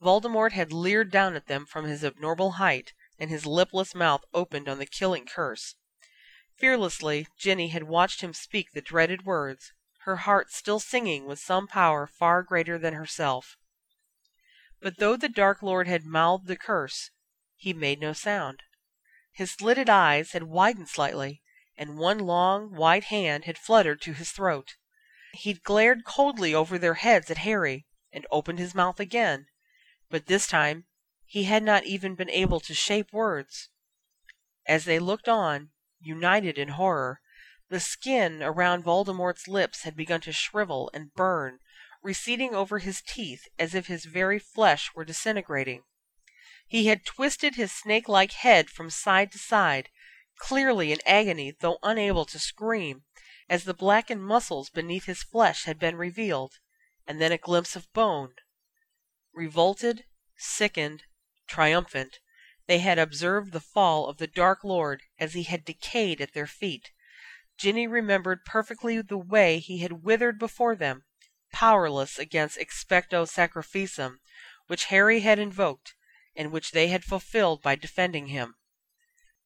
Voldemort had leered down at them from his abnormal height, and his lipless mouth opened on the killing curse. Fearlessly, Ginny had watched him speak the dreaded words, her heart still singing with some power far greater than herself. But though the Dark Lord had mouthed the curse, he made no sound. His slitted eyes had widened slightly, and one long, white hand had fluttered to his throat. He'd glared coldly over their heads at Harry, and opened his mouth again, but this time he had not even been able to shape words. As they looked on, united in horror, the skin around Voldemort's lips had begun to shrivel and burn, receding over his teeth as if his very flesh were disintegrating. He had twisted his snake like head from side to side, clearly in agony though unable to scream, as the blackened muscles beneath his flesh had been revealed, and then a glimpse of bone. Revolted, sickened, triumphant, they had observed the fall of the Dark Lord as he had decayed at their feet. Ginny remembered perfectly the way he had withered before them, powerless against expecto sacrificum, which Harry had invoked, and which they had fulfilled by defending him.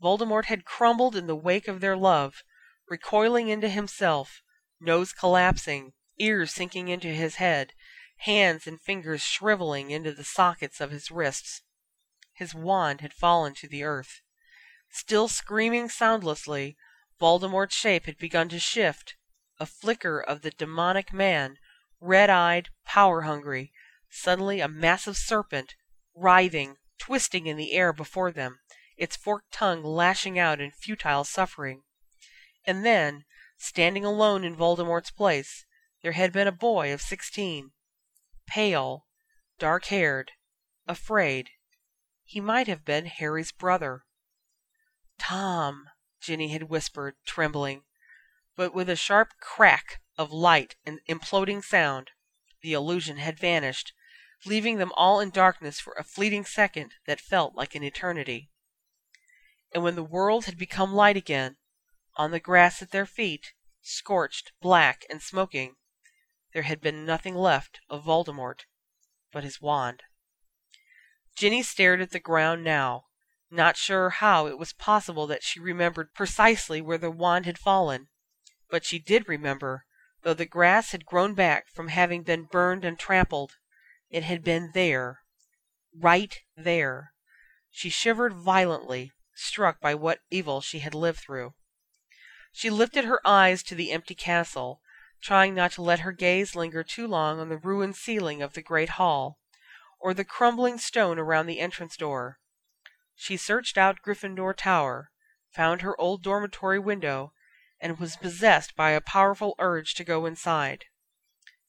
Voldemort had crumbled in the wake of their love, recoiling into himself, nose collapsing, ears sinking into his head, hands and fingers shriveling into the sockets of his wrists. His wand had fallen to the earth. Still screaming soundlessly, Voldemort's shape had begun to shift, a flicker of the demonic man, red eyed, power hungry, suddenly a massive serpent, writhing, twisting in the air before them, its forked tongue lashing out in futile suffering. And then, standing alone in Voldemort's place, there had been a boy of sixteen, pale, dark haired, afraid. He might have been Harry's brother. Tom, Ginny had whispered, trembling. But with a sharp crack of light and imploding sound, the illusion had vanished, leaving them all in darkness for a fleeting second that felt like an eternity. And when the world had become light again, on the grass at their feet, scorched, black, and smoking, there had been nothing left of Voldemort but his wand. Ginny stared at the ground now, not sure how it was possible that she remembered precisely where the wand had fallen. But she did remember, though the grass had grown back from having been burned and trampled. It had been there, right there. She shivered violently, struck by what evil she had lived through. She lifted her eyes to the empty castle, trying not to let her gaze linger too long on the ruined ceiling of the great hall, or the crumbling stone around the entrance door. She searched out Gryffindor Tower, found her old dormitory window, and was possessed by a powerful urge to go inside.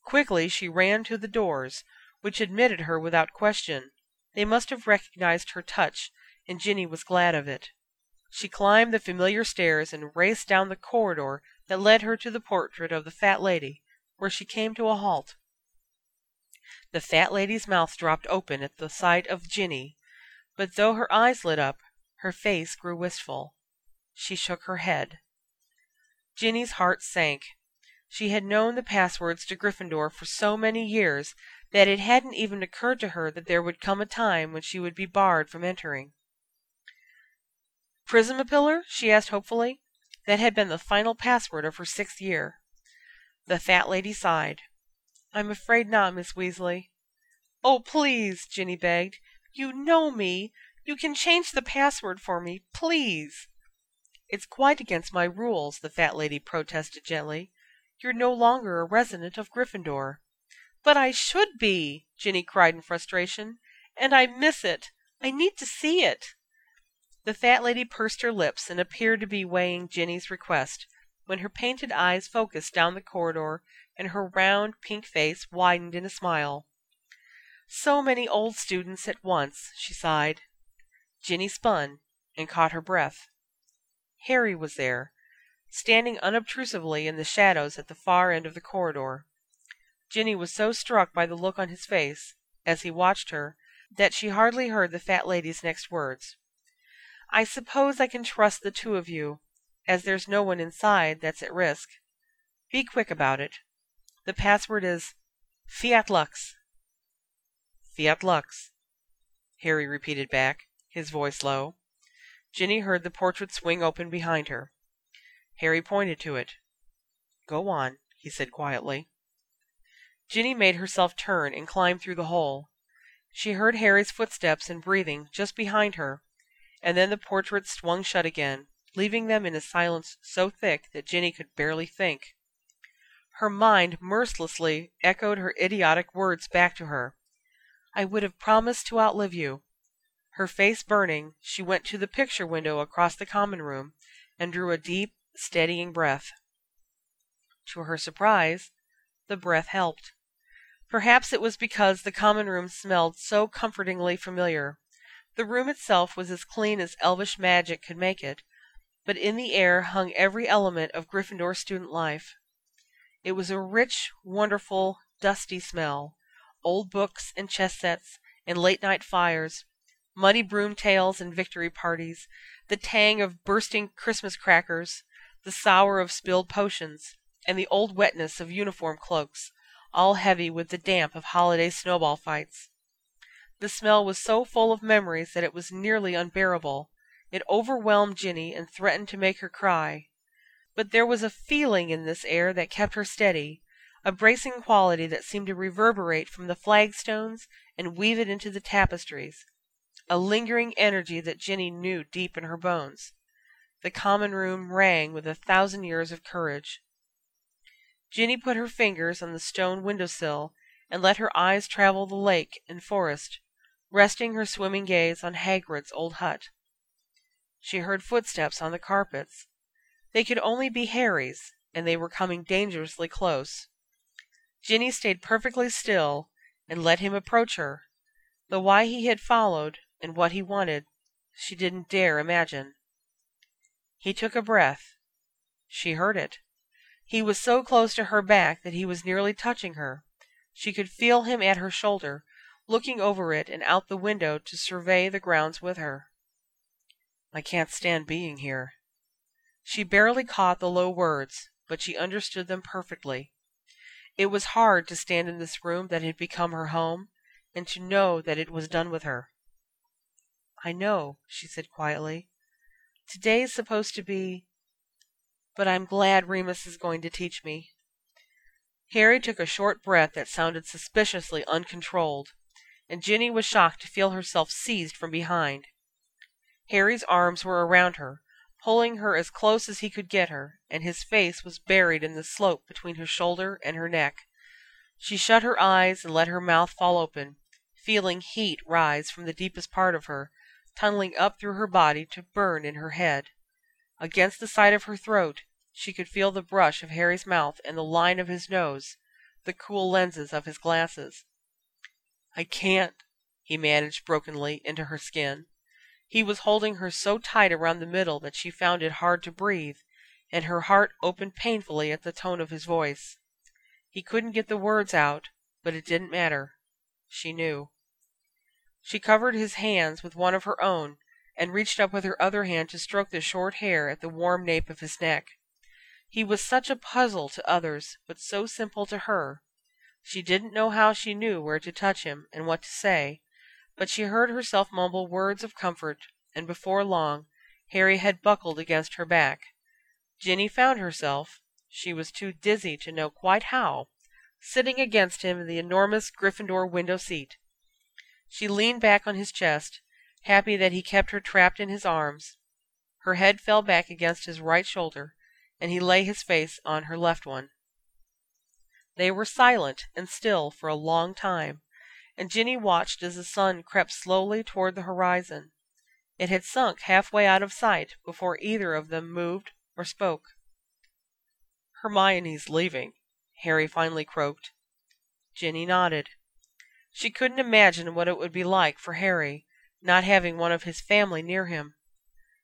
Quickly she ran to the doors, which admitted her without question. They must have recognized her touch, and Ginny was glad of it. She climbed the familiar stairs and raced down the corridor that led her to the portrait of the fat lady, where she came to a halt. The fat lady's mouth dropped open at the sight of Ginny, But though her eyes lit up, her face grew wistful. She shook her head. Ginny's heart sank. She had known the passwords to Gryffindor for so many years that it hadn't even occurred to her that there would come a time when she would be barred from entering. Prismapillar? she asked hopefully. That had been the final password of her sixth year. The fat lady sighed. I'm afraid not, Miss Weasley. Oh, please, Ginny begged. You know me. You can change the password for me, please. It's quite against my rules, the fat lady protested gently. You're no longer a resident of Gryffindor. But I should be, Ginny cried in frustration. And I miss it. I need to see it. The fat lady pursed her lips and appeared to be weighing Ginny's request, when her painted eyes focused down the corridor and her round, pink face widened in a smile. So many old students at once, she sighed. Ginny spun and caught her breath. Harry was there, standing unobtrusively in the shadows at the far end of the corridor. Ginny was so struck by the look on his face, as he watched her, that she hardly heard the fat lady's next words. I suppose I can trust the two of you, as there's no one inside that's at risk. Be quick about it. The password is Fiat Lux. Fiat Lux, Harry repeated back, his voice low. Ginny heard the portrait swing open behind her. Harry pointed to it. Go on, he said quietly. Ginny made herself turn and climb through the hole. She heard Harry's footsteps and breathing just behind her, and then the portrait swung shut again, leaving them in a silence so thick that Ginny could barely think. Her mind mercilessly echoed her idiotic words back to her. I would have promised to outlive you. Her face burning, she went to the picture window across the common room and drew a deep, steadying breath. To her surprise, the breath helped. Perhaps it was because the common room smelled so comfortingly familiar. The room itself was as clean as elvish magic could make it, but in the air hung every element of Gryffindor student life. It was a rich, wonderful, dusty smell old books and chess sets and late night fires, muddy broom tails and victory parties, the tang of bursting Christmas crackers, the sour of spilled potions, and the old wetness of uniform cloaks all heavy with the damp of holiday snowball fights. The smell was so full of memories that it was nearly unbearable. It overwhelmed Ginny and threatened to make her cry. But there was a feeling in this air that kept her steady, a bracing quality that seemed to reverberate from the flagstones and weave it into the tapestries, a lingering energy that Ginny knew deep in her bones. The common room rang with a thousand years of courage. Ginny put her fingers on the stone window sill and let her eyes travel the lake and forest, resting her swimming gaze on Hagrid's old hut. She heard footsteps on the carpets. They could only be Harry's, and they were coming dangerously close. Ginny stayed perfectly still and let him approach her, though why he had followed and what he wanted she didn't dare imagine. He took a breath. She heard it. He was so close to her back that he was nearly touching her. She could feel him at her shoulder, looking over it and out the window to survey the grounds with her. I can't stand being here. She barely caught the low words, but she understood them perfectly. It was hard to stand in this room that had become her home, and to know that it was done with her. I know, she said quietly. Today is supposed to be but I'm glad Remus is going to teach me. Harry took a short breath that sounded suspiciously uncontrolled, and Ginny was shocked to feel herself seized from behind. Harry's arms were around her, pulling her as close as he could get her, and his face was buried in the slope between her shoulder and her neck. She shut her eyes and let her mouth fall open, feeling heat rise from the deepest part of her, tunneling up through her body to burn in her head. Against the side of her throat she could feel the brush of Harry's mouth and the line of his nose, the cool lenses of his glasses. "I can't," he managed brokenly into her skin. He was holding her so tight around the middle that she found it hard to breathe, and her heart opened painfully at the tone of his voice. He couldn't get the words out, but it didn't matter. She knew. She covered his hands with one of her own, and reached up with her other hand to stroke the short hair at the warm nape of his neck. He was such a puzzle to others, but so simple to her. She didn't know how she knew where to touch him and what to say, but she heard herself mumble words of comfort, and before long Harry had buckled against her back. Ginny found herself she was too dizzy to know quite how sitting against him in the enormous Gryffindor window seat. She leaned back on his chest, happy that he kept her trapped in his arms. Her head fell back against his right shoulder, and he lay his face on her left one. They were silent and still for a long time, and Ginny watched as the sun crept slowly toward the horizon. It had sunk halfway out of sight before either of them moved or spoke. "Hermione's leaving," Harry finally croaked. Ginny nodded. She couldn't imagine what it would be like for Harry, not having one of his family near him.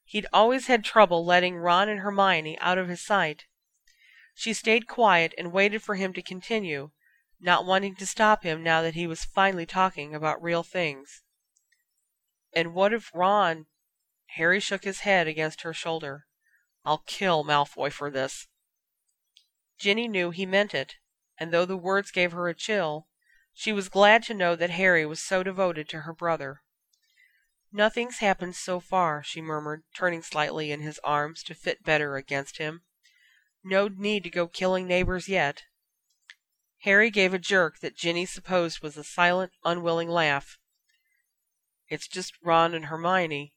He'd always had trouble letting Ron and Hermione out of his sight. She stayed quiet and waited for him to continue, not wanting to stop him now that he was finally talking about real things. And what if Ron Harry shook his head against her shoulder. I'll kill Malfoy for this. Ginny knew he meant it, and though the words gave her a chill, she was glad to know that Harry was so devoted to her brother. Nothing's happened so far, she murmured, turning slightly in his arms to fit better against him. No need to go killing neighbors yet. Harry gave a jerk that Ginny supposed was a silent, unwilling laugh. It's just Ron and Hermione.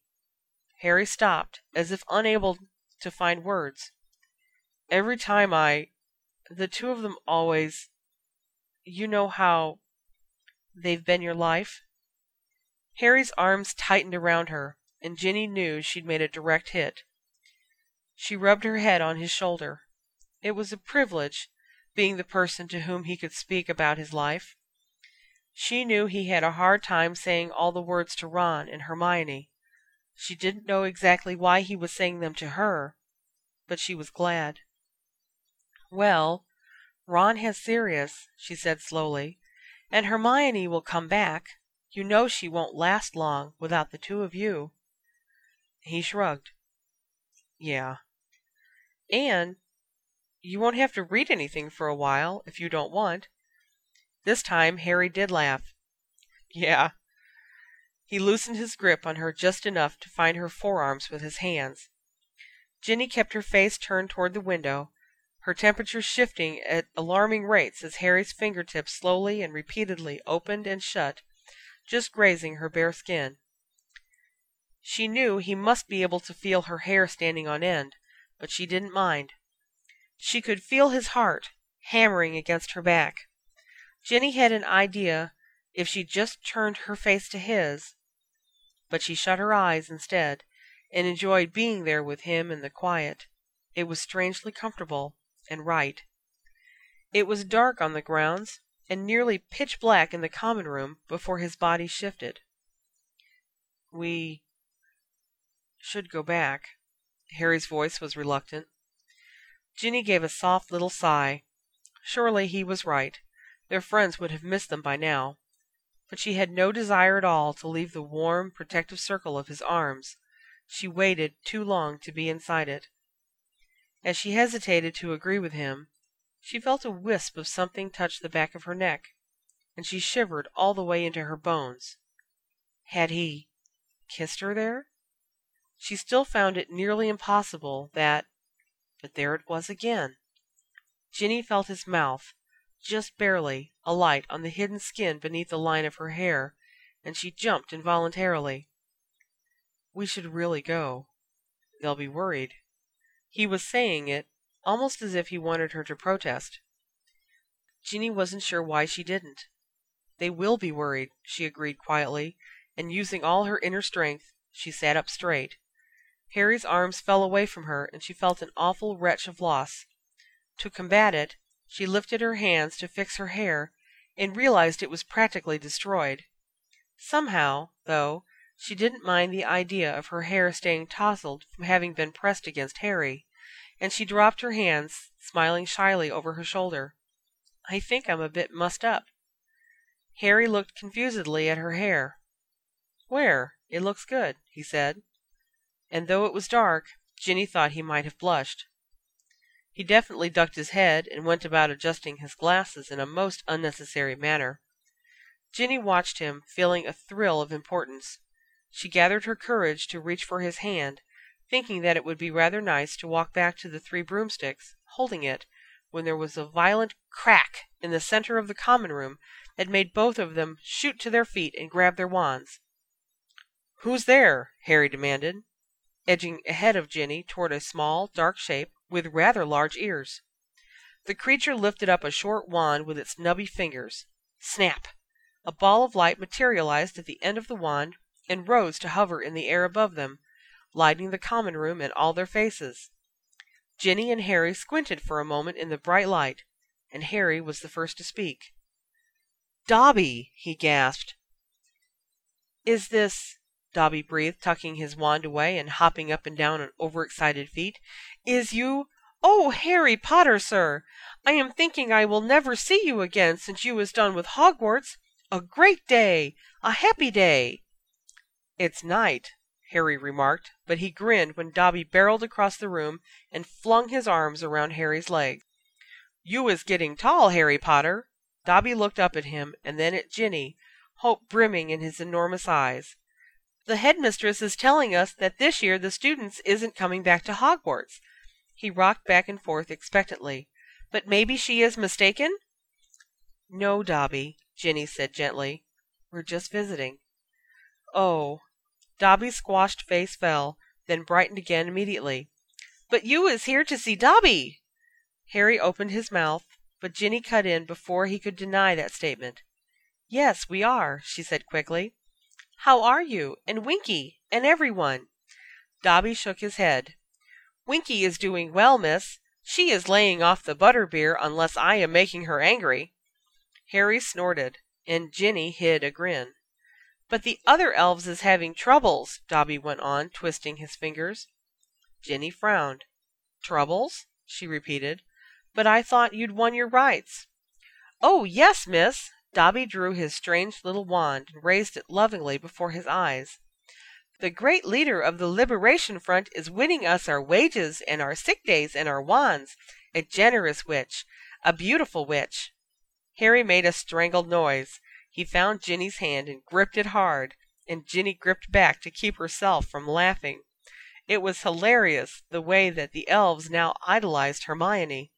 Harry stopped, as if unable to find words. Every time I the two of them always you know how they've been your life? Harry's arms tightened around her, and Ginny knew she'd made a direct hit. She rubbed her head on his shoulder. It was a privilege, being the person to whom he could speak about his life. She knew he had a hard time saying all the words to Ron and Hermione. She didn't know exactly why he was saying them to her, but she was glad. "Well, Ron has Sirius," she said slowly, "and Hermione will come back. You know she won't last long without the two of you." He shrugged. "Yeah." "And you won't have to read anything for a while, if you don't want." This time Harry did laugh. "Yeah." He loosened his grip on her just enough to find her forearms with his hands. Ginny kept her face turned toward the window her temperature shifting at alarming rates as Harry's fingertips slowly and repeatedly opened and shut, just grazing her bare skin. She knew he must be able to feel her hair standing on end, but she didn't mind. She could feel his heart hammering against her back. Ginny had an idea if she just turned her face to his, but she shut her eyes instead and enjoyed being there with him in the quiet. It was strangely comfortable and right. It was dark on the grounds and nearly pitch black in the common room before his body shifted. We should go back. Harry's voice was reluctant. Ginny gave a soft little sigh. Surely he was right. Their friends would have missed them by now. But she had no desire at all to leave the warm, protective circle of his arms. She waited too long to be inside it. As she hesitated to agree with him, she felt a wisp of something touch the back of her neck, and she shivered all the way into her bones. Had he kissed her there? She still found it nearly impossible that but there it was again. Ginny felt his mouth, just barely, alight on the hidden skin beneath the line of her hair, and she jumped involuntarily. We should really go. They'll be worried. He was saying it almost as if he wanted her to protest. Ginny wasn't sure why she didn't. They will be worried, she agreed quietly, and using all her inner strength, she sat up straight. Harry's arms fell away from her, and she felt an awful wrench of loss. To combat it, she lifted her hands to fix her hair, and realized it was practically destroyed. Somehow, though, she didn't mind the idea of her hair staying tousled from having been pressed against Harry, and she dropped her hands, smiling shyly over her shoulder. "I think I'm a bit mussed up." Harry looked confusedly at her hair. "Where? It looks good," he said, and though it was dark, Ginny thought he might have blushed. He definitely ducked his head and went about adjusting his glasses in a most unnecessary manner. Ginny watched him, feeling a thrill of importance. She gathered her courage to reach for his hand, thinking that it would be rather nice to walk back to the Three Broomsticks, holding it, when there was a violent crack in the center of the common room that made both of them shoot to their feet and grab their wands. "Who's there?" Harry demanded, edging ahead of Ginny toward a small, dark shape with rather large ears. The creature lifted up a short wand with its nubby fingers. Snap! A ball of light materialized at the end of the wand and rose to hover in the air above them, lighting the common room and all their faces. Ginny and Harry squinted for a moment in the bright light, and Harry was the first to speak. "Dobby!" he gasped. "Is this," Dobby breathed, tucking his wand away and hopping up and down on overexcited feet, "is you Oh, Harry Potter, sir! I am thinking I will never see you again since you is done with Hogwarts. A great day! A happy day!" "It's night," Harry remarked, but he grinned when Dobby barreled across the room and flung his arms around Harry's legs. "You is getting tall, Harry Potter." Dobby looked up at him and then at Ginny, hope brimming in his enormous eyes. "The headmistress is telling us that this year the students isn't coming back to Hogwarts." He rocked back and forth expectantly. "But maybe she is mistaken?" "No, Dobby," Ginny said gently. "We're just visiting." "Oh!" Dobby's squashed face fell, then brightened again immediately. "But you is here to see Dobby!" Harry opened his mouth, but Ginny cut in before he could deny that statement. "Yes, we are," she said quickly. "How are you, and Winky, and everyone?" Dobby shook his head. "Winky is doing well, miss. She is laying off the butter beer unless I am making her angry." Harry snorted, and Ginny hid a grin. "But the other elves is having troubles," Dobby went on, twisting his fingers. Ginny frowned. "Troubles?" she repeated. "But I thought you'd won your rights." "Oh, yes, miss!" Dobby drew his strange little wand and raised it lovingly before his eyes. "The great leader of the Liberation Front is winning us our wages and our sick days and our wands. A generous witch. A beautiful witch." Harry made a strangled noise. He found Ginny's hand and gripped it hard, and Ginny gripped back to keep herself from laughing. It was hilarious the way that the elves now idolized Hermione.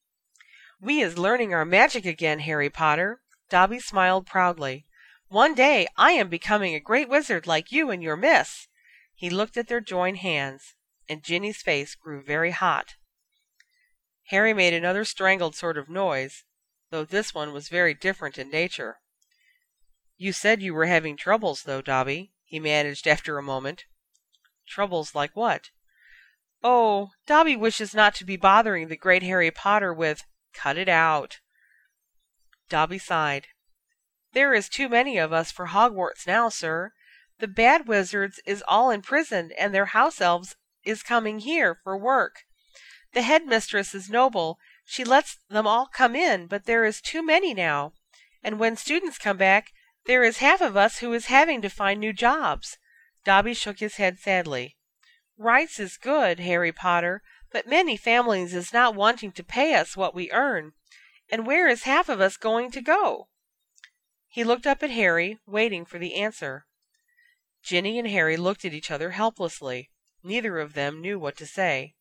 "We is learning our magic again, Harry Potter." Dobby smiled proudly. "One day I am becoming a great wizard like you and your miss." He looked at their joined hands, and Ginny's face grew very hot. Harry made another strangled sort of noise, though this one was very different in nature. "You said you were having troubles, though, Dobby," he managed after a moment. "Troubles like what?" "Oh, Dobby wishes not to be bothering the great Harry Potter with "Cut it out." Dobby sighed. "There is too many of us for Hogwarts now, sir. The bad wizards is all in prison and their house elves is coming here for work. The headmistress is noble. She lets them all come in, but there is too many now. And when students come back there is half of us who is having to find new jobs." Dobby shook his head sadly. "Rights is good, Harry Potter, but many families is not wanting to pay us what we earn. And where is half of us going to go?" He looked up at Harry, waiting for the answer. Ginny and Harry looked at each other helplessly. Neither of them knew what to say.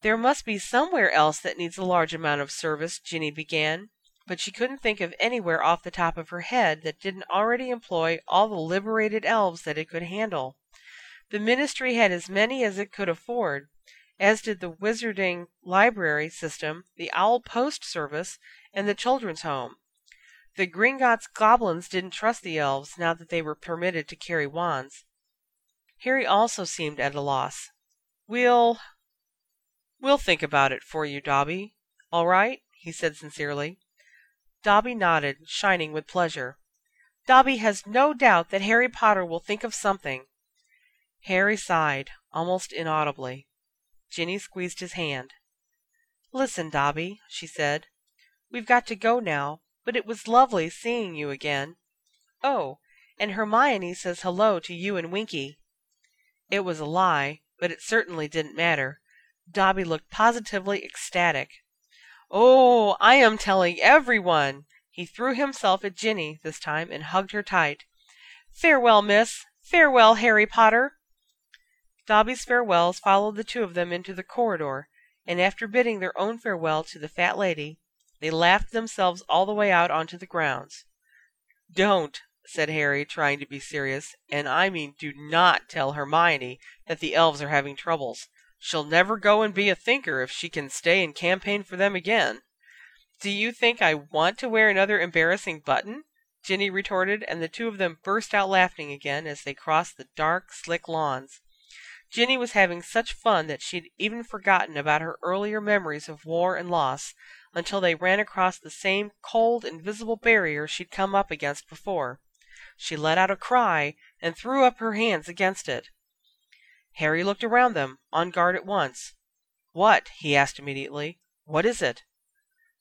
"There must be somewhere else that needs a large amount of service," Ginny began but she couldn't think of anywhere off the top of her head that didn't already employ all the liberated elves that it could handle. The ministry had as many as it could afford, as did the Wizarding Library System, the Owl Post Service, and the Children's Home. The Gringotts goblins didn't trust the elves now that they were permitted to carry wands. Harry also seemed at a loss. "We'll we'll think about it for you, Dobby. All right?" he said sincerely. Dobby nodded, shining with pleasure. "Dobby has no doubt that Harry Potter will think of something." Harry sighed, almost inaudibly. Ginny squeezed his hand. "Listen, Dobby," she said. "We've got to go now, but it was lovely seeing you again. Oh, and Hermione says hello to you and Winky." It was a lie, but it certainly didn't matter. Dobby looked positively ecstatic. "Oh, I am telling everyone!" He threw himself at Ginny this time and hugged her tight. "Farewell, miss! Farewell, Harry Potter!" Dobby's farewells followed the two of them into the corridor, and after bidding their own farewell to the fat lady, they laughed themselves all the way out onto the grounds. "Don't!" said Harry, trying to be serious, "and I mean do not tell Hermione that the elves are having troubles. She'll never go and be a thinker if she can stay and campaign for them again." "Do you think I want to wear another embarrassing button?" Ginny retorted, and the two of them burst out laughing again as they crossed the dark, slick lawns. Ginny was having such fun that she'd even forgotten about her earlier memories of war and loss until they ran across the same cold, invisible barrier she'd come up against before. She let out a cry and threw up her hands against it. Harry looked around them, on guard at once. "What?" he asked immediately. "What is it?"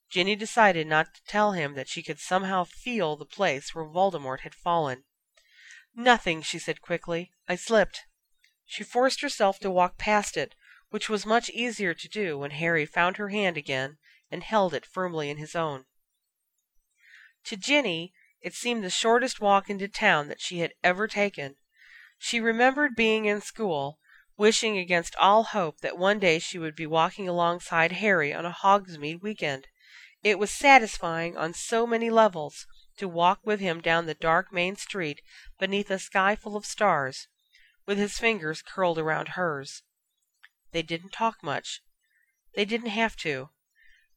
Ginny decided not to tell him that she could somehow feel the place where Voldemort had fallen. "Nothing," she said quickly. "I slipped." She forced herself to walk past it, which was much easier to do when Harry found her hand again and held it firmly in his own. To Ginny it seemed the shortest walk into town that she had ever taken. She remembered being in school, wishing against all hope that one day she would be walking alongside Harry on a Hogsmeade weekend. It was satisfying on so many levels to walk with him down the dark main street beneath a sky full of stars with his fingers curled around hers. They didn't talk much. They didn't have to.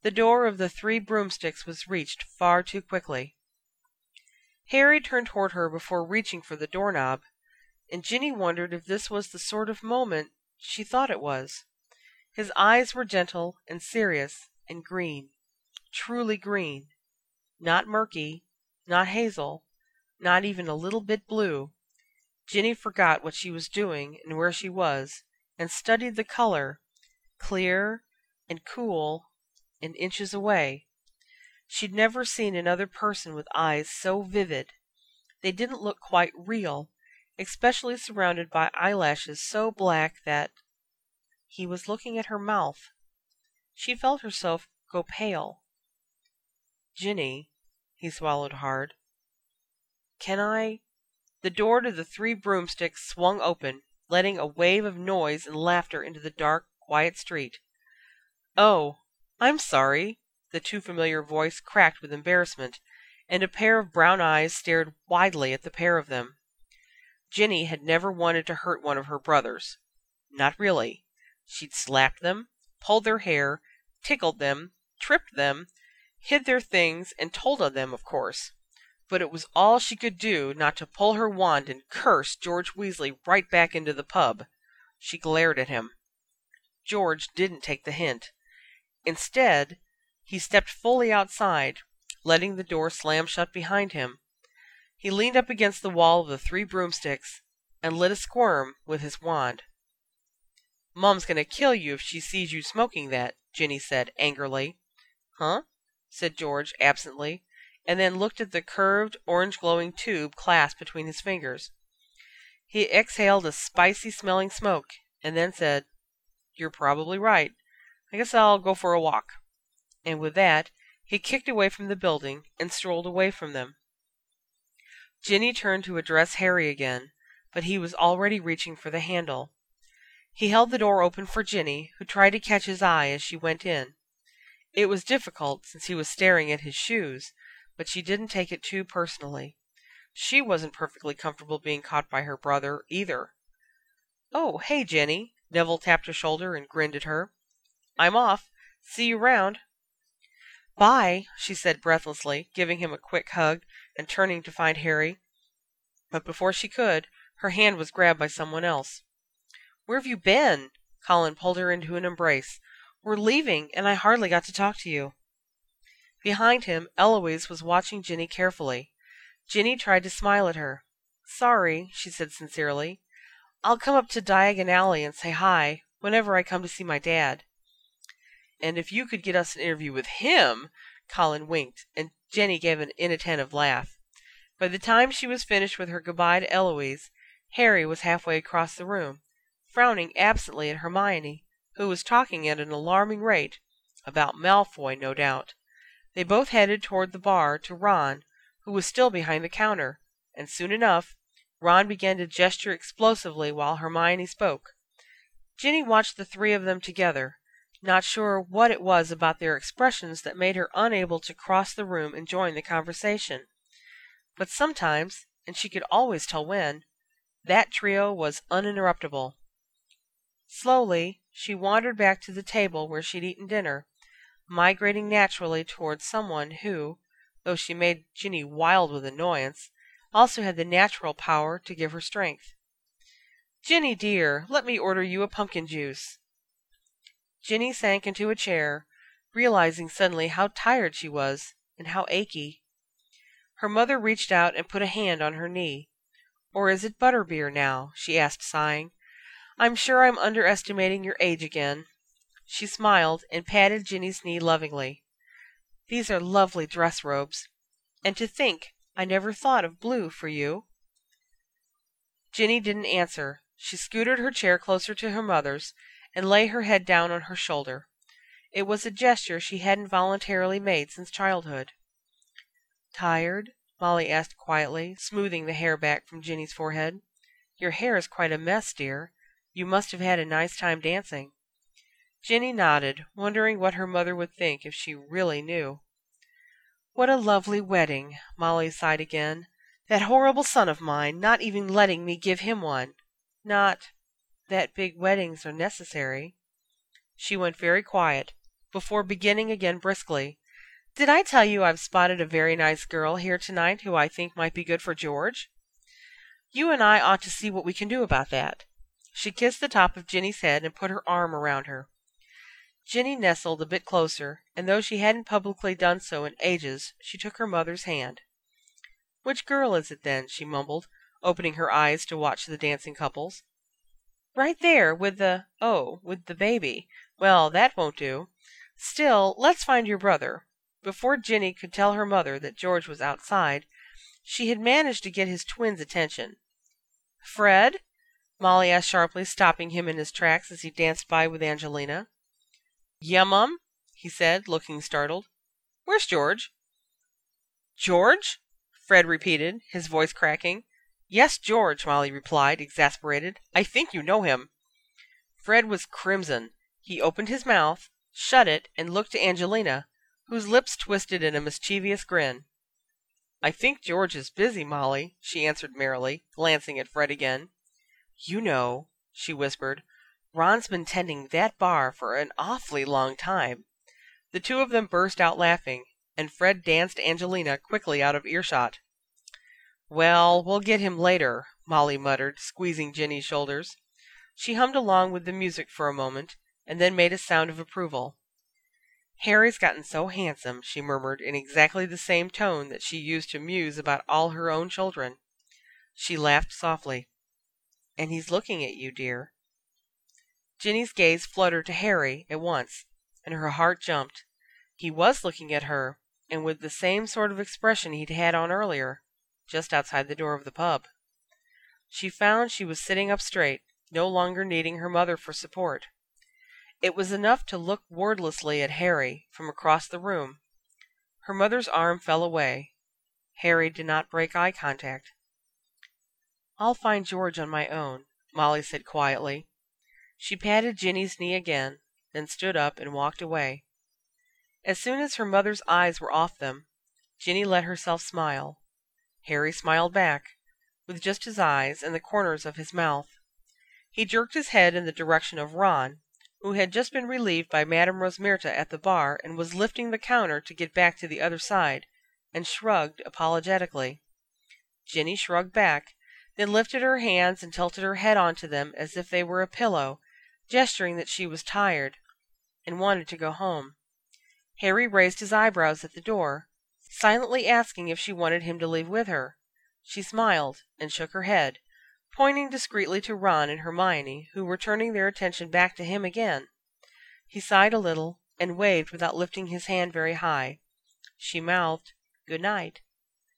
The door of the Three Broomsticks was reached far too quickly. Harry turned toward her before reaching for the doorknob, and Ginny wondered if this was the sort of moment she thought it was. His eyes were gentle and serious and green, truly green, not murky, not hazel, not even a little bit blue, Ginny forgot what she was doing and where she was, and studied the color, clear and cool and inches away. She'd never seen another person with eyes so vivid. They didn't look quite real, especially surrounded by eyelashes so black that he was looking at her mouth. She felt herself go pale. "Ginny," he swallowed hard. Can I the door to the Three Broomsticks swung open, letting a wave of noise and laughter into the dark, quiet street. "Oh, I'm sorry!" The too familiar voice cracked with embarrassment, and a pair of brown eyes stared widely at the pair of them. Ginny had never wanted to hurt one of her brothers. Not really. She'd slapped them, pulled their hair, tickled them, tripped them, hid their things, and told on them, of course but it was all she could do not to pull her wand and curse George Weasley right back into the pub. She glared at him. George didn't take the hint. Instead, he stepped fully outside, letting the door slam shut behind him. He leaned up against the wall of the Three Broomsticks and lit a squirm with his wand. "Mom's going to kill you if she sees you smoking that," Ginny said angrily. "Huh?" said George absently and then looked at the curved, orange glowing tube clasped between his fingers. He exhaled a spicy smelling smoke, and then said, You're probably right. I guess I'll go for a walk. And with that, he kicked away from the building and strolled away from them. Ginny turned to address Harry again, but he was already reaching for the handle. He held the door open for Ginny, who tried to catch his eye as she went in. It was difficult, since he was staring at his shoes, but she didn't take it too personally. She wasn't perfectly comfortable being caught by her brother, either. "Oh, hey, Ginny!" Neville tapped her shoulder and grinned at her. "I'm off. See you round." "Bye," she said breathlessly, giving him a quick hug and turning to find Harry. But before she could, her hand was grabbed by someone else. "Where have you been?" Colin pulled her into an embrace. "We're leaving, and I hardly got to talk to you." Behind him, Eloise was watching Ginny carefully. Ginny tried to smile at her. "Sorry," she said sincerely. "I'll come up to Diagon Alley and say hi, whenever I come to see my dad." "And if you could get us an interview with him!" Colin winked, and Ginny gave an inattentive laugh. By the time she was finished with her goodbye to Eloise, Harry was halfway across the room, frowning absently at Hermione, who was talking at an alarming rate about Malfoy, no doubt. They both headed toward the bar to Ron, who was still behind the counter, and soon enough Ron began to gesture explosively while Hermione spoke. Ginny watched the three of them together, not sure what it was about their expressions that made her unable to cross the room and join the conversation. But sometimes, and she could always tell when, that trio was uninterruptible. Slowly she wandered back to the table where she'd eaten dinner, migrating naturally towards someone who, though she made Ginny wild with annoyance, also had the natural power to give her strength. "Ginny, dear, let me order you a pumpkin juice. Ginny sank into a chair, realizing suddenly how tired she was and how achy. Her mother reached out and put a hand on her knee. "Or is it butterbeer now?" she asked, sighing. "I'm sure I'm underestimating your age again." She smiled and patted Ginny's knee lovingly. "These are lovely dress robes. And to think I never thought of blue for you." Ginny didn't answer. She scooted her chair closer to her mother's and lay her head down on her shoulder. It was a gesture she hadn't voluntarily made since childhood. "Tired?" Molly asked quietly, smoothing the hair back from Ginny's forehead. "Your hair is quite a mess, dear. You must have had a nice time dancing." Ginny nodded, wondering what her mother would think if she really knew. "What a lovely wedding!" Molly sighed again. "That horrible son of mine not even letting me give him one. Not that big weddings are necessary." She went very quiet, before beginning again briskly. Did I tell you I've spotted a very nice girl here tonight who I think might be good for George? You and I ought to see what we can do about that." She kissed the top of Ginny's head and put her arm around her. Ginny nestled a bit closer, and though she hadn't publicly done so in ages, she took her mother's hand. "Which girl is it, then?" she mumbled, opening her eyes to watch the dancing couples. "Right there, with the oh, with the baby. Well, that won't do. Still, let's find your brother. Before Ginny could tell her mother that George was outside, she had managed to get his twins' attention. "Fred?" Molly asked sharply, stopping him in his tracks as he danced by with Angelina. "Yeah, Mum," he said, looking startled. "Where's George?" "George?" Fred repeated, his voice cracking. "Yes, George," Molly replied, exasperated. "I think you know him." Fred was crimson. He opened his mouth, shut it, and looked to Angelina whose lips twisted in a mischievous grin. "I think George is busy, Molly," she answered merrily, glancing at Fred again. "You know," she whispered, "Ron's been tending that bar for an awfully long time." The two of them burst out laughing, and Fred danced Angelina quickly out of earshot. "Well, we'll get him later," Molly muttered, squeezing Ginny's shoulders. She hummed along with the music for a moment, and then made a sound of approval. "Harry's gotten so handsome," she murmured in exactly the same tone that she used to muse about all her own children. She laughed softly. "And he's looking at you, dear." Ginny's gaze fluttered to Harry at once, and her heart jumped. He was looking at her, and with the same sort of expression he'd had on earlier, just outside the door of the pub. She found she was sitting up straight, no longer needing her mother for support. It was enough to look wordlessly at Harry from across the room. Her mother's arm fell away. Harry did not break eye contact. "I'll find George on my own," Molly said quietly. She patted Ginny's knee again, then stood up and walked away. As soon as her mother's eyes were off them, Ginny let herself smile. Harry smiled back, with just his eyes and the corners of his mouth. He jerked his head in the direction of Ron who had just been relieved by Madame Rosmerta at the bar and was lifting the counter to get back to the other side, and shrugged apologetically. Ginny shrugged back, then lifted her hands and tilted her head onto them as if they were a pillow, gesturing that she was tired and wanted to go home. Harry raised his eyebrows at the door, silently asking if she wanted him to leave with her. She smiled and shook her head pointing discreetly to Ron and Hermione, who were turning their attention back to him again. He sighed a little and waved without lifting his hand very high. She mouthed, "Good night."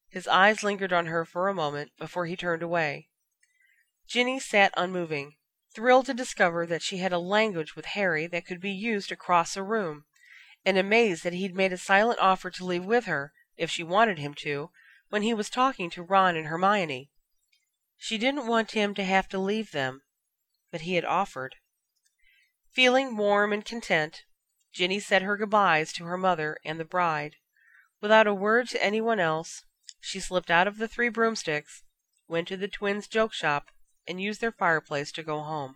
His eyes lingered on her for a moment before he turned away. Ginny sat unmoving, thrilled to discover that she had a language with Harry that could be used across a room, and amazed that he'd made a silent offer to leave with her, if she wanted him to, when he was talking to Ron and Hermione. She didn't want him to have to leave them, but he had offered. Feeling warm and content, Ginny said her goodbyes to her mother and the bride. Without a word to anyone else, she slipped out of the Three Broomsticks, went to the twins' joke shop, and used their fireplace to go home.